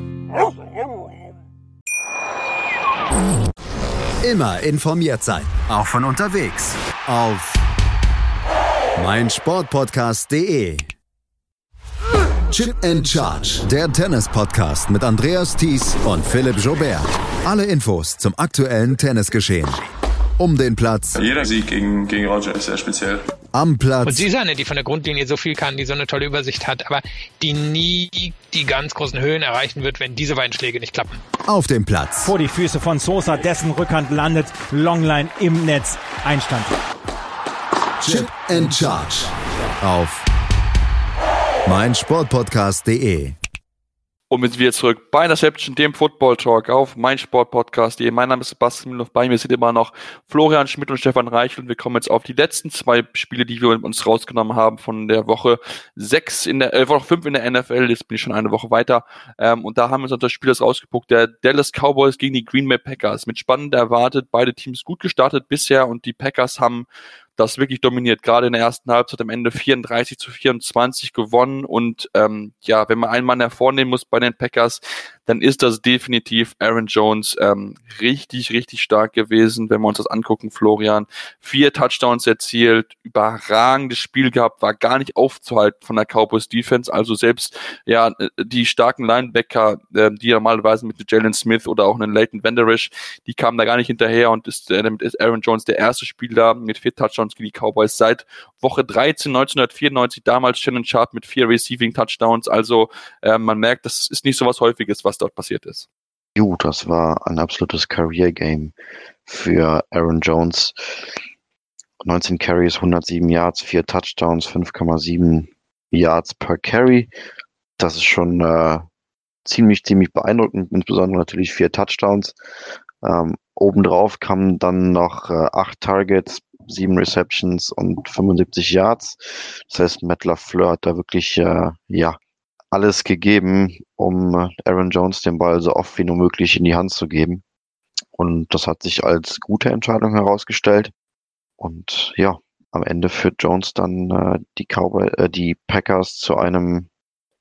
Immer informiert sein, auch von unterwegs. Auf meinsportpodcast.de. Chip and Charge, der Tennis-Podcast mit Andreas Thies und Philipp Jobert. Alle Infos zum aktuellen Tennisgeschehen um den Platz.
Jeder Sieg gegen, gegen Roger ist sehr speziell.
Am Platz.
Und sie ist eine, die von der Grundlinie so viel kann, die so eine tolle Übersicht hat, aber die nie die ganz großen Höhen erreichen wird, wenn diese beiden Schläge nicht klappen.
Auf dem Platz.
Vor die Füße von Sosa, dessen Rückhand landet, Longline im Netz, Einstand.
Chip and Charge. Auf meinsportpodcast.de
und jetzt wieder zurück bei Interception, dem Football Talk auf meinsportpodcast.de. Mein Name ist Sebastian Milov, bei mir sind immer noch Florian Schmidt und Stefan Reich. Und wir kommen jetzt auf die letzten zwei Spiele, die wir uns rausgenommen haben von der Woche sechs in der, äh, Woche fünf in der NFL, jetzt bin ich schon eine Woche weiter. Ähm, und da haben wir uns das Spiel das rausgeguckt, der Dallas Cowboys gegen die Green Bay Packers. Mit spannend erwartet, beide Teams gut gestartet bisher. Und die Packers haben das wirklich dominiert. Gerade in der ersten Halbzeit am Ende 34 zu 24 gewonnen. Und ähm, ja, wenn man einen Mann hervornehmen muss bei den Packers, dann ist das definitiv Aaron Jones ähm, richtig, richtig stark gewesen, wenn wir uns das angucken, Florian. Vier Touchdowns erzielt, überragendes Spiel gehabt, war gar nicht aufzuhalten von der Cowboys Defense. Also selbst ja die starken Linebacker, äh, die normalerweise mit Jalen Smith oder auch einen Leighton Vanderish, die kamen da gar nicht hinterher und ist, äh, damit ist Aaron Jones der erste Spieler mit vier Touchdowns gegen die Cowboys seit Woche 13 1994, damals Shannon Sharp mit vier Receiving Touchdowns. Also äh, man merkt, das ist nicht so was Häufiges, was dort passiert ist.
Jo, das war ein absolutes Career-Game für Aaron Jones. 19 Carries, 107 Yards, 4 Touchdowns, 5,7 Yards per Carry. Das ist schon äh, ziemlich, ziemlich beeindruckend, insbesondere natürlich vier Touchdowns. Ähm, obendrauf kamen dann noch äh, acht Targets, sieben Receptions und 75 Yards. Das heißt, Matt LaFleur hat da wirklich äh, ja, alles gegeben, um Aaron Jones den Ball so oft wie nur möglich in die Hand zu geben. Und das hat sich als gute Entscheidung herausgestellt. Und ja, am Ende führt Jones dann äh, die Cowboy, äh, die Packers zu einem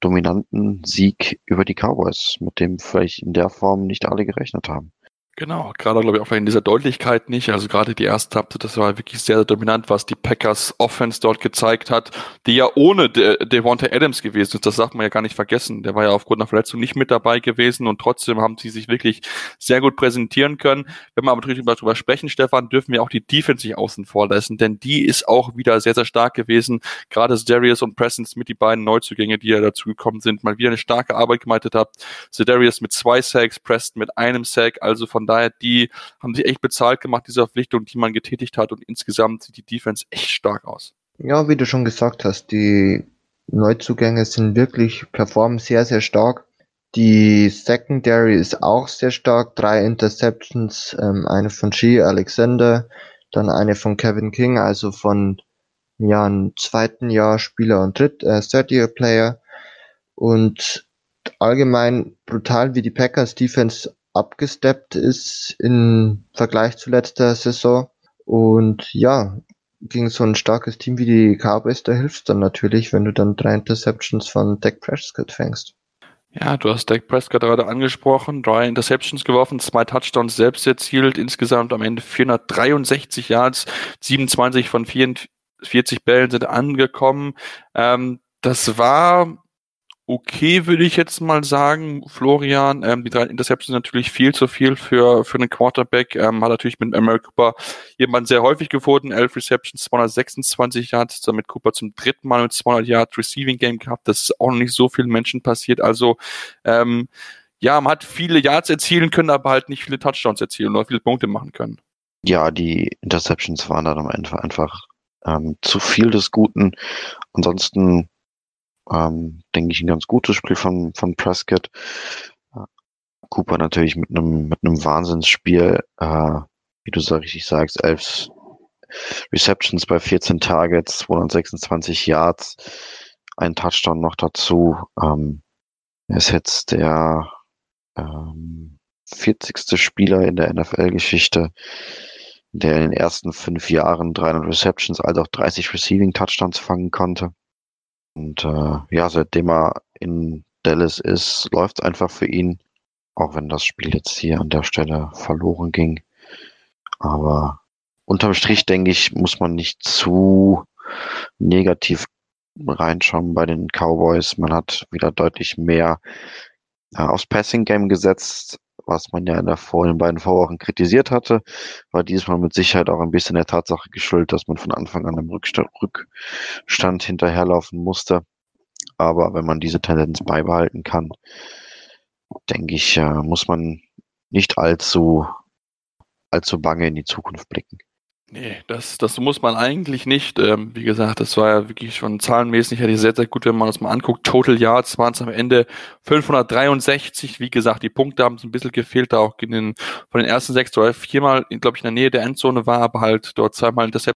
dominanten Sieg über die Cowboys, mit dem vielleicht in der Form nicht alle gerechnet haben.
Genau, gerade glaube ich auch in dieser Deutlichkeit nicht. Also gerade die erste Halbzeit, das war wirklich sehr, sehr dominant, was die Packers Offense dort gezeigt hat, die ja ohne De Devonta Adams gewesen ist. Das darf man ja gar nicht vergessen. Der war ja aufgrund einer Verletzung nicht mit dabei gewesen und trotzdem haben sie sich wirklich sehr gut präsentieren können. Wenn wir aber natürlich darüber sprechen, Stefan, dürfen wir auch die Defense nicht außen vor lassen, denn die ist auch wieder sehr, sehr stark gewesen. Gerade Darius und Presence mit die beiden Neuzugänge, die ja dazu gekommen sind, mal wieder eine starke Arbeit gemeitet habt. Darius mit zwei Sacks, Preston mit einem Sack, also von daher, die haben sich echt bezahlt gemacht, diese Verpflichtung, die man getätigt hat und insgesamt sieht die Defense echt stark aus.
Ja, wie du schon gesagt hast, die Neuzugänge sind wirklich, performen sehr, sehr stark. Die Secondary ist auch sehr stark. Drei Interceptions, ähm, eine von G. Alexander, dann eine von Kevin King, also von ja, einen zweiten Jahr Spieler und dritt, äh, Third Year Player und allgemein brutal, wie die Packers Defense abgesteppt ist im Vergleich zu letzter Saison. Und ja, gegen so ein starkes Team wie die Cowboys, da hilft dann natürlich, wenn du dann drei Interceptions von Dak Prescott fängst.
Ja, du hast Dak Prescott gerade angesprochen, drei Interceptions geworfen, zwei Touchdowns selbst erzielt, insgesamt am Ende 463 Yards, 27 von 44 Bällen sind angekommen. Ähm, das war okay, würde ich jetzt mal sagen, Florian. Ähm, die drei Interceptions natürlich viel zu viel für, für einen Quarterback. Ähm, hat natürlich mit America Cooper jemanden sehr häufig gefunden. Elf Receptions, 226 Yards, damit Cooper zum dritten Mal mit 200 Yards Receiving Game gehabt. Das ist auch noch nicht so vielen Menschen passiert. Also, ähm, ja, man hat viele Yards erzielen können, aber halt nicht viele Touchdowns erzielen oder viele Punkte machen können.
Ja, die Interceptions waren dann am Ende einfach ähm, zu viel des Guten. Ansonsten ähm, denke ich, ein ganz gutes Spiel von, von Prescott. Cooper natürlich mit einem mit einem Wahnsinnsspiel, äh, wie du so richtig sagst, elf Receptions bei 14 Targets, 226 Yards, ein Touchdown noch dazu. Ähm, er ist jetzt der ähm, 40. Spieler in der NFL-Geschichte, der in den ersten fünf Jahren 300 Receptions, also auch 30 Receiving Touchdowns fangen konnte. Und äh, ja, seitdem er in Dallas ist, läuft es einfach für ihn. Auch wenn das Spiel jetzt hier an der Stelle verloren ging. Aber unterm Strich, denke ich, muss man nicht zu negativ reinschauen bei den Cowboys. Man hat wieder deutlich mehr äh, aufs Passing Game gesetzt was man ja in der vor den beiden Vorwochen kritisiert hatte, war diesmal mit Sicherheit auch ein bisschen der Tatsache geschuldet, dass man von Anfang an im Rückstand, Rückstand hinterherlaufen musste. Aber wenn man diese Tendenz beibehalten kann, denke ich, äh, muss man nicht allzu, allzu bange in die Zukunft blicken.
Nee, das, das muss man eigentlich nicht. Ähm, wie gesagt, das war ja wirklich schon zahlenmäßig hätte ich sehr, sehr gut, wenn man das mal anguckt. Total Yards waren es am Ende 563. Wie gesagt, die Punkte haben es ein bisschen gefehlt, da auch in den, von den ersten sechs oder viermal, glaube ich, in der Nähe der Endzone war, aber halt dort zweimal Interception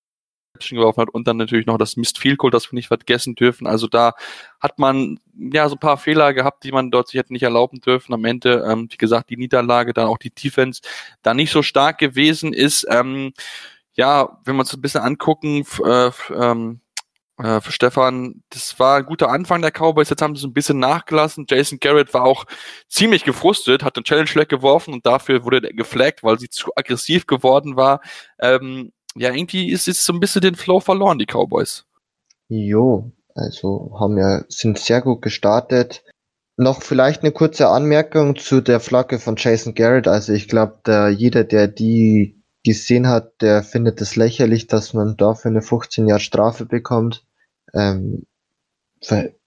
geworfen hat und dann natürlich noch das Mist Field Goal, das wir nicht vergessen dürfen. Also da hat man ja so ein paar Fehler gehabt, die man dort sich hätte nicht erlauben dürfen. Am Ende, ähm, wie gesagt, die Niederlage, dann auch die Defense da nicht so stark gewesen ist. Ähm, ja, wenn wir uns ein bisschen angucken, äh, ähm, äh, für Stefan, das war ein guter Anfang der Cowboys, jetzt haben sie ein bisschen nachgelassen. Jason Garrett war auch ziemlich gefrustet, hat einen Challenge Flag geworfen und dafür wurde er geflaggt, weil sie zu aggressiv geworden war. Ähm, ja, irgendwie ist jetzt so ein bisschen den Flow verloren, die Cowboys.
Jo, also haben ja, sind sehr gut gestartet. Noch vielleicht eine kurze Anmerkung zu der Flagge von Jason Garrett. Also ich glaube, jeder, der die gesehen hat, der findet es lächerlich, dass man dafür eine 15 Jahre Strafe bekommt. Ähm,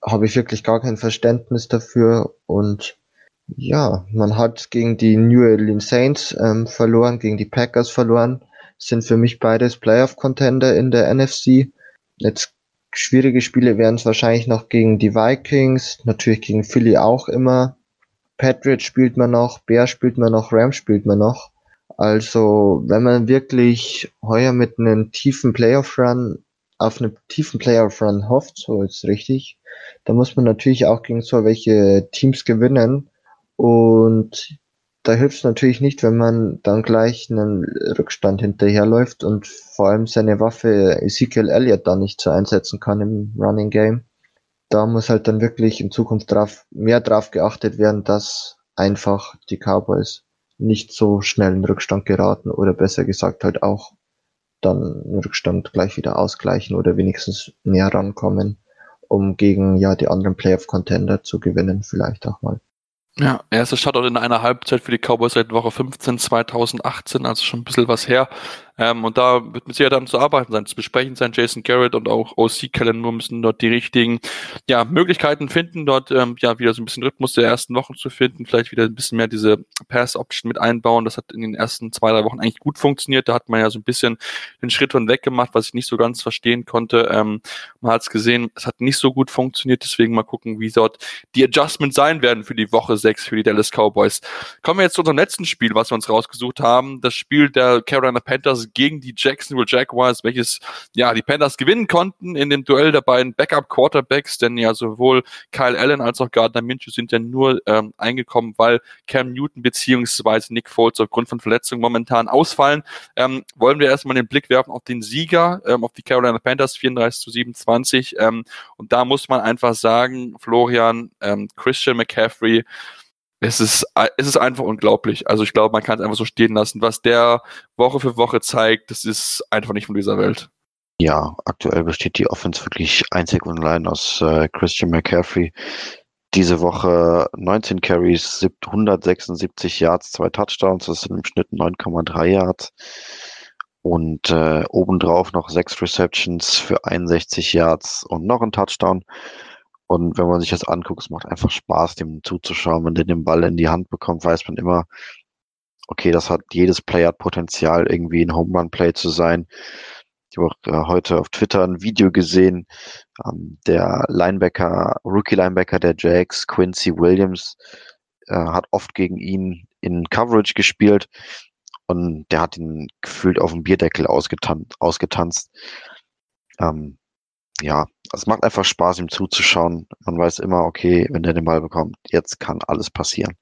habe ich wirklich gar kein Verständnis dafür und ja, man hat gegen die New Orleans Saints ähm, verloren, gegen die Packers verloren, sind für mich beides Playoff-Contender in der NFC. Jetzt schwierige Spiele wären es wahrscheinlich noch gegen die Vikings, natürlich gegen Philly auch immer. Patriots spielt man noch, Bear spielt man noch, Rams spielt man noch. Also, wenn man wirklich heuer mit einem tiefen Playoff-Run auf einen tiefen Playoff-Run hofft, so ist richtig, dann muss man natürlich auch gegen so welche Teams gewinnen. Und da hilft es natürlich nicht, wenn man dann gleich einen Rückstand hinterherläuft und vor allem seine Waffe Ezekiel Elliott da nicht so einsetzen kann im Running Game. Da muss halt dann wirklich in Zukunft drauf, mehr drauf geachtet werden, dass einfach die Cowboys nicht so schnell in Rückstand geraten oder besser gesagt halt auch dann Rückstand gleich wieder ausgleichen oder wenigstens näher rankommen, um gegen ja die anderen Playoff-Contender zu gewinnen, vielleicht auch mal.
Ja, erster Startort in einer Halbzeit für die Cowboys seit Woche 15 2018, also schon ein bisschen was her. Ähm, und da wird mit Sicherheit dann zu arbeiten sein, zu besprechen sein. Jason Garrett und auch OC Kellen nur müssen dort die richtigen ja, Möglichkeiten finden, dort ähm, ja wieder so ein bisschen Rhythmus der ersten Wochen zu finden, vielleicht wieder ein bisschen mehr diese Pass-Option mit einbauen. Das hat in den ersten zwei, drei Wochen eigentlich gut funktioniert. Da hat man ja so ein bisschen den Schritt von weg gemacht, was ich nicht so ganz verstehen konnte. Ähm, man hat es gesehen, es hat nicht so gut funktioniert, deswegen mal gucken, wie dort die Adjustments sein werden für die Woche 6 für die Dallas Cowboys. Kommen wir jetzt zu unserem letzten Spiel, was wir uns rausgesucht haben. Das Spiel der Carolina Panthers gegen die Jacksonville Jaguars, welches ja die Panthers gewinnen konnten in dem Duell der beiden Backup-Quarterbacks, denn ja sowohl Kyle Allen als auch Gardner Minshew sind ja nur ähm, eingekommen, weil Cam Newton beziehungsweise Nick Foles aufgrund von Verletzungen momentan ausfallen. Ähm, wollen wir erstmal den Blick werfen auf den Sieger, ähm, auf die Carolina Panthers 34 zu 27. Ähm, und da muss man einfach sagen, Florian, ähm, Christian McCaffrey, es ist, es ist einfach unglaublich. Also ich glaube, man kann es einfach so stehen lassen. Was der Woche für Woche zeigt, das ist einfach nicht von dieser Welt.
Ja, aktuell besteht die Offense wirklich einzig und allein aus äh, Christian McCaffrey. Diese Woche 19 Carries, 176 Yards, zwei Touchdowns, das sind im Schnitt 9,3 Yards. Und äh, obendrauf noch sechs Receptions für 61 Yards und noch ein Touchdown. Und wenn man sich das anguckt, es macht einfach Spaß, dem zuzuschauen. Wenn der den Ball in die Hand bekommt, weiß man immer, okay, das hat jedes Play hat Potenzial, irgendwie ein Home Run Play zu sein. Ich habe auch äh, heute auf Twitter ein Video gesehen, ähm, der Linebacker, Rookie Linebacker der Jags, Quincy Williams, äh, hat oft gegen ihn in Coverage gespielt und der hat ihn gefühlt auf dem Bierdeckel ausgetan ausgetanzt. Ähm, ja, es macht einfach Spaß, ihm zuzuschauen. Man weiß immer, okay, wenn der den Ball bekommt, jetzt kann alles passieren.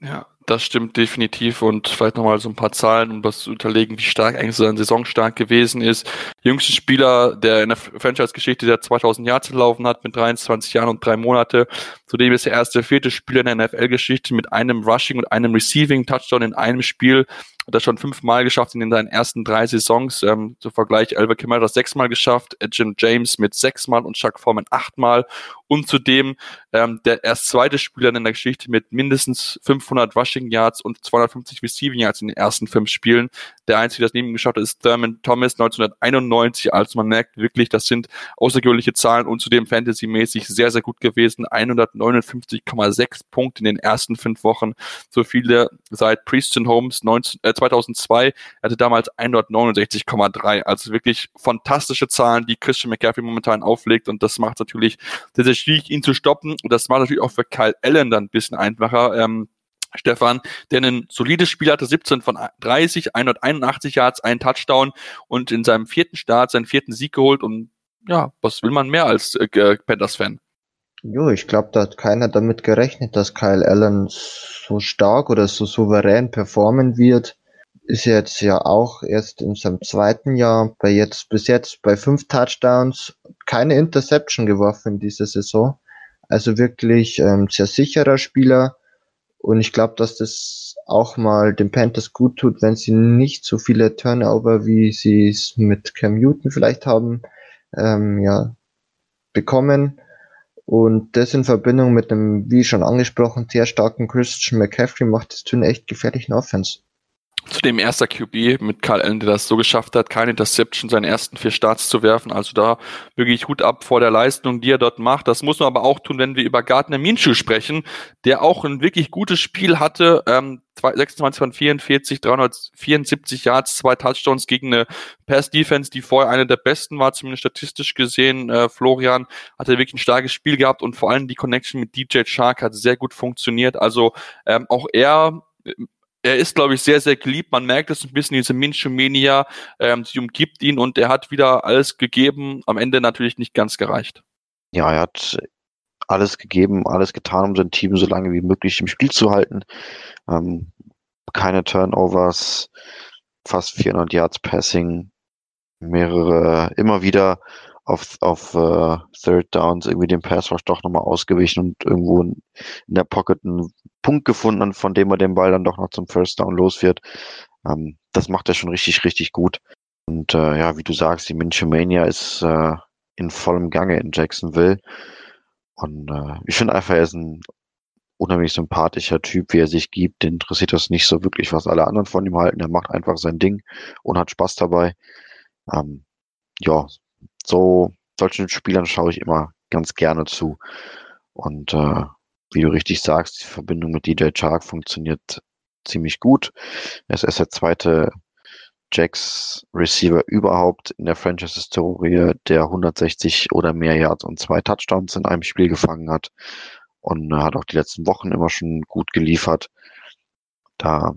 Ja, das stimmt definitiv und vielleicht nochmal so ein paar Zahlen, um das zu unterlegen, wie stark eigentlich sein Saisonstark gewesen ist. Jüngster Spieler, der in der Franchise-Geschichte der 2000 Jahre zu laufen hat, mit 23 Jahren und drei Monate. Zudem ist er erst der vierte Spieler in der NFL-Geschichte mit einem Rushing und einem Receiving Touchdown in einem Spiel hat er schon fünfmal geschafft in seinen ersten drei Saisons. Ähm, zum Vergleich, Albert Kamara hat sechsmal geschafft, Jim James mit sechsmal und Chuck Foreman achtmal. Und zudem ähm, der erst zweite Spieler in der Geschichte mit mindestens 500 Rushing Yards und 250 Receiving Yards in den ersten fünf Spielen. Der einzige, der das neben ihm geschafft hat, ist Thurman Thomas 1991. Also man merkt wirklich, das sind außergewöhnliche Zahlen und zudem fantasymäßig sehr, sehr gut gewesen. 159,6 Punkte in den ersten fünf Wochen. So viele seit Preston Holmes 19, äh, 2002. Er hatte damals 169,3. Also wirklich fantastische Zahlen, die Christian McCaffrey momentan auflegt. Und das macht natürlich sehr, sehr schwierig, ihn zu stoppen. Und das macht natürlich auch für Kyle Allen dann ein bisschen einfacher. Ähm, Stefan, der ein solides Spiel hatte, 17 von 30, 181 Yards, ein Touchdown und in seinem vierten Start seinen vierten Sieg geholt und ja, was will man mehr als äh, Panthers-Fan?
Jo, ich glaube, da hat keiner damit gerechnet, dass Kyle Allen so stark oder so souverän performen wird ist jetzt ja auch erst in seinem zweiten Jahr bei jetzt bis jetzt bei fünf Touchdowns keine Interception geworfen in dieser Saison. Also wirklich ähm, sehr sicherer Spieler. Und ich glaube, dass das auch mal den Panthers gut tut, wenn sie nicht so viele Turnover, wie sie es mit Cam Newton vielleicht haben, ähm, ja, bekommen. Und das in Verbindung mit einem, wie schon angesprochen, sehr starken Christian McCaffrey macht das einer echt gefährlichen Offense.
Zudem erster QB mit Karl Allen, der das so geschafft hat, keine Interception seinen ersten vier Starts zu werfen. Also da wirklich Hut ab vor der Leistung, die er dort macht. Das muss man aber auch tun, wenn wir über Gardner Minshew sprechen, der auch ein wirklich gutes Spiel hatte. Ähm, 26 von 44, 374 Yards, zwei Touchdowns gegen eine Pass-Defense, die vorher eine der besten war, zumindest statistisch gesehen. Äh, Florian hatte wirklich ein starkes Spiel gehabt und vor allem die Connection mit DJ Shark hat sehr gut funktioniert. Also ähm, auch er er ist, glaube ich, sehr, sehr geliebt. Man merkt es ein bisschen, diese Minshew-Mania, ähm, sie umgibt ihn und er hat wieder alles gegeben. Am Ende natürlich nicht ganz gereicht.
Ja, er hat alles gegeben, alles getan, um sein Team so lange wie möglich im Spiel zu halten. Ähm, keine Turnovers, fast 400 Yards Passing, mehrere, immer wieder auf, auf uh, Third Downs irgendwie den Pass Rush doch nochmal ausgewichen und irgendwo in, in der Pocket einen Punkt gefunden, von dem er den Ball dann doch noch zum First Down los wird. Ähm, das macht er schon richtig, richtig gut. Und äh, ja, wie du sagst, die Minchemania ist äh, in vollem Gange in Jacksonville. Und äh, ich finde einfach, er ist ein unheimlich sympathischer Typ, wie er sich gibt. Den interessiert das nicht so wirklich, was alle anderen von ihm halten. Er macht einfach sein Ding und hat Spaß dabei. Ähm, ja, so solchen Spielern schaue ich immer ganz gerne zu. Und äh, wie du richtig sagst, die Verbindung mit DJ Chark funktioniert ziemlich gut. Er ist erst der zweite Jacks Receiver überhaupt in der Franchise-Historie, der 160 oder mehr Yards und zwei Touchdowns in einem Spiel gefangen hat und hat auch die letzten Wochen immer schon gut geliefert. Da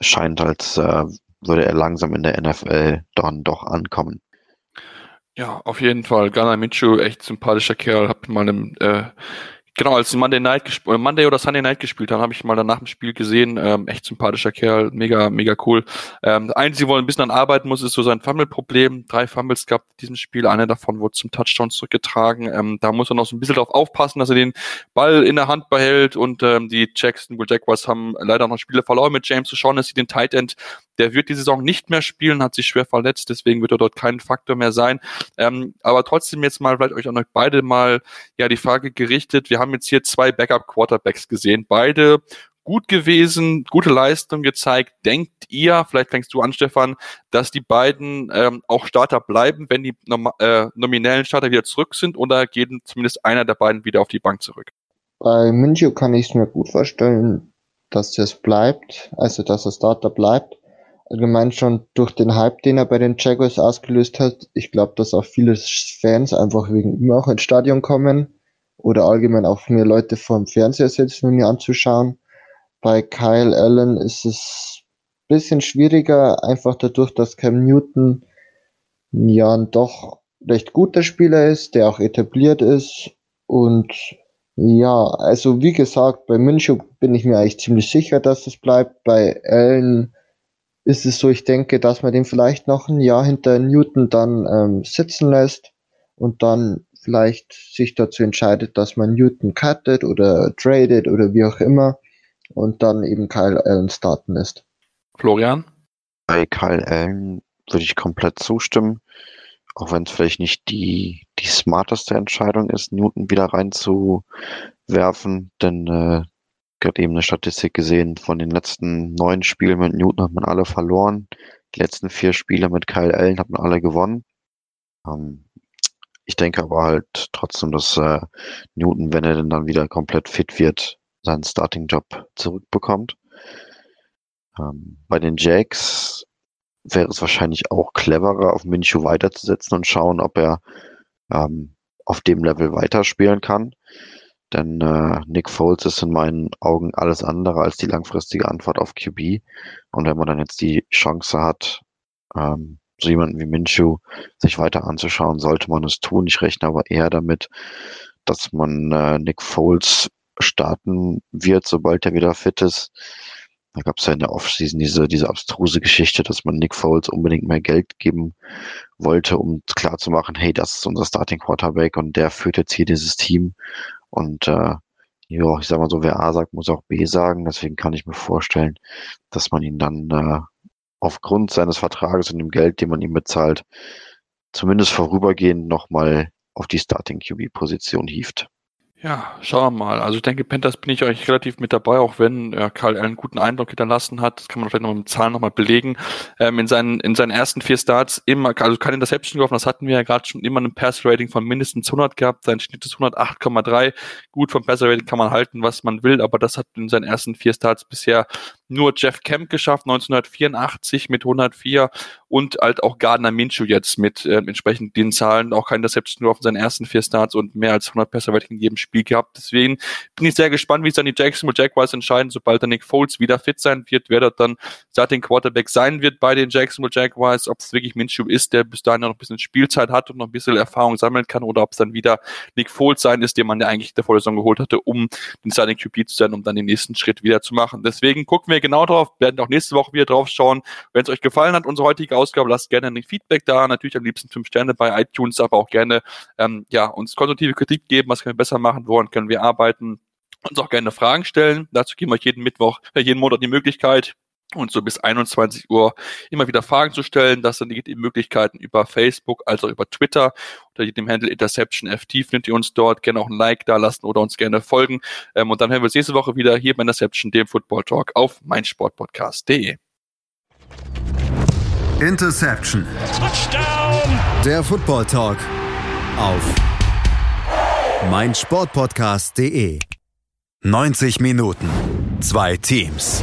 scheint als äh, würde er langsam in der NFL dann doch ankommen.
Ja, auf jeden Fall. Ghana Minshew, echt sympathischer Kerl. Hab mal im äh, Genau, als sie Monday Night äh, Monday oder Sunday Night gespielt haben, habe ich mal danach im Spiel gesehen. Ähm, echt sympathischer Kerl, mega, mega cool. Ähm, Einzige, wo er ein bisschen an arbeiten muss, ist so sein Fumble-Problem. Drei Fumbles gab in diesem Spiel, einer davon wurde zum Touchdown zurückgetragen. Ähm, da muss er noch so ein bisschen drauf aufpassen, dass er den Ball in der Hand behält und ähm, die Jacksonville Jaguars haben leider noch Spiele verloren mit James O'Shaughnessy, den Tight End. Der wird die Saison nicht mehr spielen, hat sich schwer verletzt, deswegen wird er dort kein Faktor mehr sein. Ähm, aber trotzdem jetzt mal vielleicht euch an euch beide mal ja die Frage gerichtet. Wir haben jetzt hier zwei Backup Quarterbacks gesehen, beide gut gewesen, gute Leistung gezeigt. Denkt ihr, vielleicht fängst du an, Stefan, dass die beiden ähm, auch Starter bleiben, wenn die nom äh, nominellen Starter wieder zurück sind oder gehen zumindest einer der beiden wieder auf die Bank zurück?
Bei München kann ich es mir gut vorstellen, dass das bleibt, also dass er Starter bleibt allgemein schon durch den Hype, den er bei den Jaguars ausgelöst hat. Ich glaube, dass auch viele Fans einfach wegen ihm auch ins Stadion kommen oder allgemein auch mehr Leute vor dem Fernseher sitzen, um ihn anzuschauen. Bei Kyle Allen ist es ein bisschen schwieriger, einfach dadurch, dass Cam Newton ja ein doch recht guter Spieler ist, der auch etabliert ist und ja, also wie gesagt, bei München bin ich mir eigentlich ziemlich sicher, dass es bleibt. Bei Allen ist es so, ich denke, dass man den vielleicht noch ein Jahr hinter Newton dann ähm, sitzen lässt und dann vielleicht sich dazu entscheidet, dass man Newton cuttet oder tradet oder wie auch immer und dann eben Kyle Allen starten lässt.
Florian?
Bei Kyle Allen würde ich komplett zustimmen, auch wenn es vielleicht nicht die, die smarteste Entscheidung ist, Newton wieder reinzuwerfen, denn äh, gerade eben eine Statistik gesehen, von den letzten neun Spielen mit Newton hat man alle verloren. Die letzten vier Spiele mit Kyle Allen hat man alle gewonnen. Ähm, ich denke aber halt trotzdem, dass äh, Newton, wenn er denn dann wieder komplett fit wird, seinen Starting-Job zurückbekommt. Ähm, bei den Jacks wäre es wahrscheinlich auch cleverer, auf Minshew weiterzusetzen und schauen, ob er ähm, auf dem Level weiterspielen kann. Denn äh, Nick Foles ist in meinen Augen alles andere als die langfristige Antwort auf QB. Und wenn man dann jetzt die Chance hat, ähm, so jemanden wie Minshew sich weiter anzuschauen, sollte man es tun. Ich rechne aber eher damit, dass man äh, Nick Foles starten wird, sobald er wieder fit ist. Da gab es ja in der Offseason diese, diese abstruse Geschichte, dass man Nick Foles unbedingt mehr Geld geben wollte, um klarzumachen, hey, das ist unser Starting Quarterback und der führt jetzt hier dieses Team. Und äh, ja, ich sag mal so, wer A sagt, muss auch B sagen. Deswegen kann ich mir vorstellen, dass man ihn dann äh, aufgrund seines Vertrages und dem Geld, den man ihm bezahlt, zumindest vorübergehend nochmal auf die Starting QB-Position hieft.
Ja, schauen wir mal. Also ich denke, Panthers bin ich eigentlich relativ mit dabei, auch wenn äh, Karl einen guten Eindruck hinterlassen hat. Das kann man vielleicht noch mit Zahlen nochmal belegen. Ähm, in, seinen, in seinen ersten vier Starts immer, also keine Interception geworfen, das hatten wir ja gerade schon immer ein Pass-Rating von mindestens 100 gehabt. Sein Schnitt ist 108,3. Gut, vom Pass-Rating kann man halten, was man will, aber das hat in seinen ersten vier Starts bisher nur Jeff Kemp geschafft, 1984 mit 104 und halt auch Gardner Minshew jetzt mit äh, entsprechend den Zahlen, auch kein Interception nur auf seinen ersten vier Starts und mehr als 100 Pässe in jedem Spiel gehabt. Deswegen bin ich sehr gespannt, wie es dann die Jacksonville Jaguars entscheiden, sobald der Nick Foles wieder fit sein wird, wer dort dann Starting Quarterback sein wird bei den Jacksonville Jaguars, ob es wirklich Minshew ist, der bis dahin noch ein bisschen Spielzeit hat und noch ein bisschen Erfahrung sammeln kann oder ob es dann wieder Nick Foles sein ist, den man ja eigentlich der Vorsaison geholt hatte, um den Starting QB zu sein, um dann den nächsten Schritt wieder zu machen. Deswegen gucken wir genau drauf, werden auch nächste Woche wieder drauf schauen. Wenn es euch gefallen hat, unsere heutige Ausgabe, lasst gerne ein Feedback da. Natürlich am liebsten fünf Sterne bei iTunes, aber auch gerne ähm, ja, uns konstruktive Kritik geben, was können wir besser machen, woran können wir arbeiten. Uns auch gerne Fragen stellen. Dazu geben wir euch jeden Mittwoch, äh, jeden Monat die Möglichkeit, und so bis 21 Uhr immer wieder Fragen zu stellen. Das sind die Möglichkeiten über Facebook, also über Twitter unter dem Handle InterceptionFT findet ihr uns dort. Gerne auch ein Like da lassen oder uns gerne folgen. Ähm, und dann hören wir uns nächste Woche wieder hier bei Interception, dem Football Talk auf meinsportpodcast.de.
Interception. Touchdown. Der Football Talk auf meinsportpodcast.de. 90 Minuten. Zwei Teams.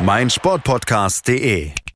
meinsportpodcast.de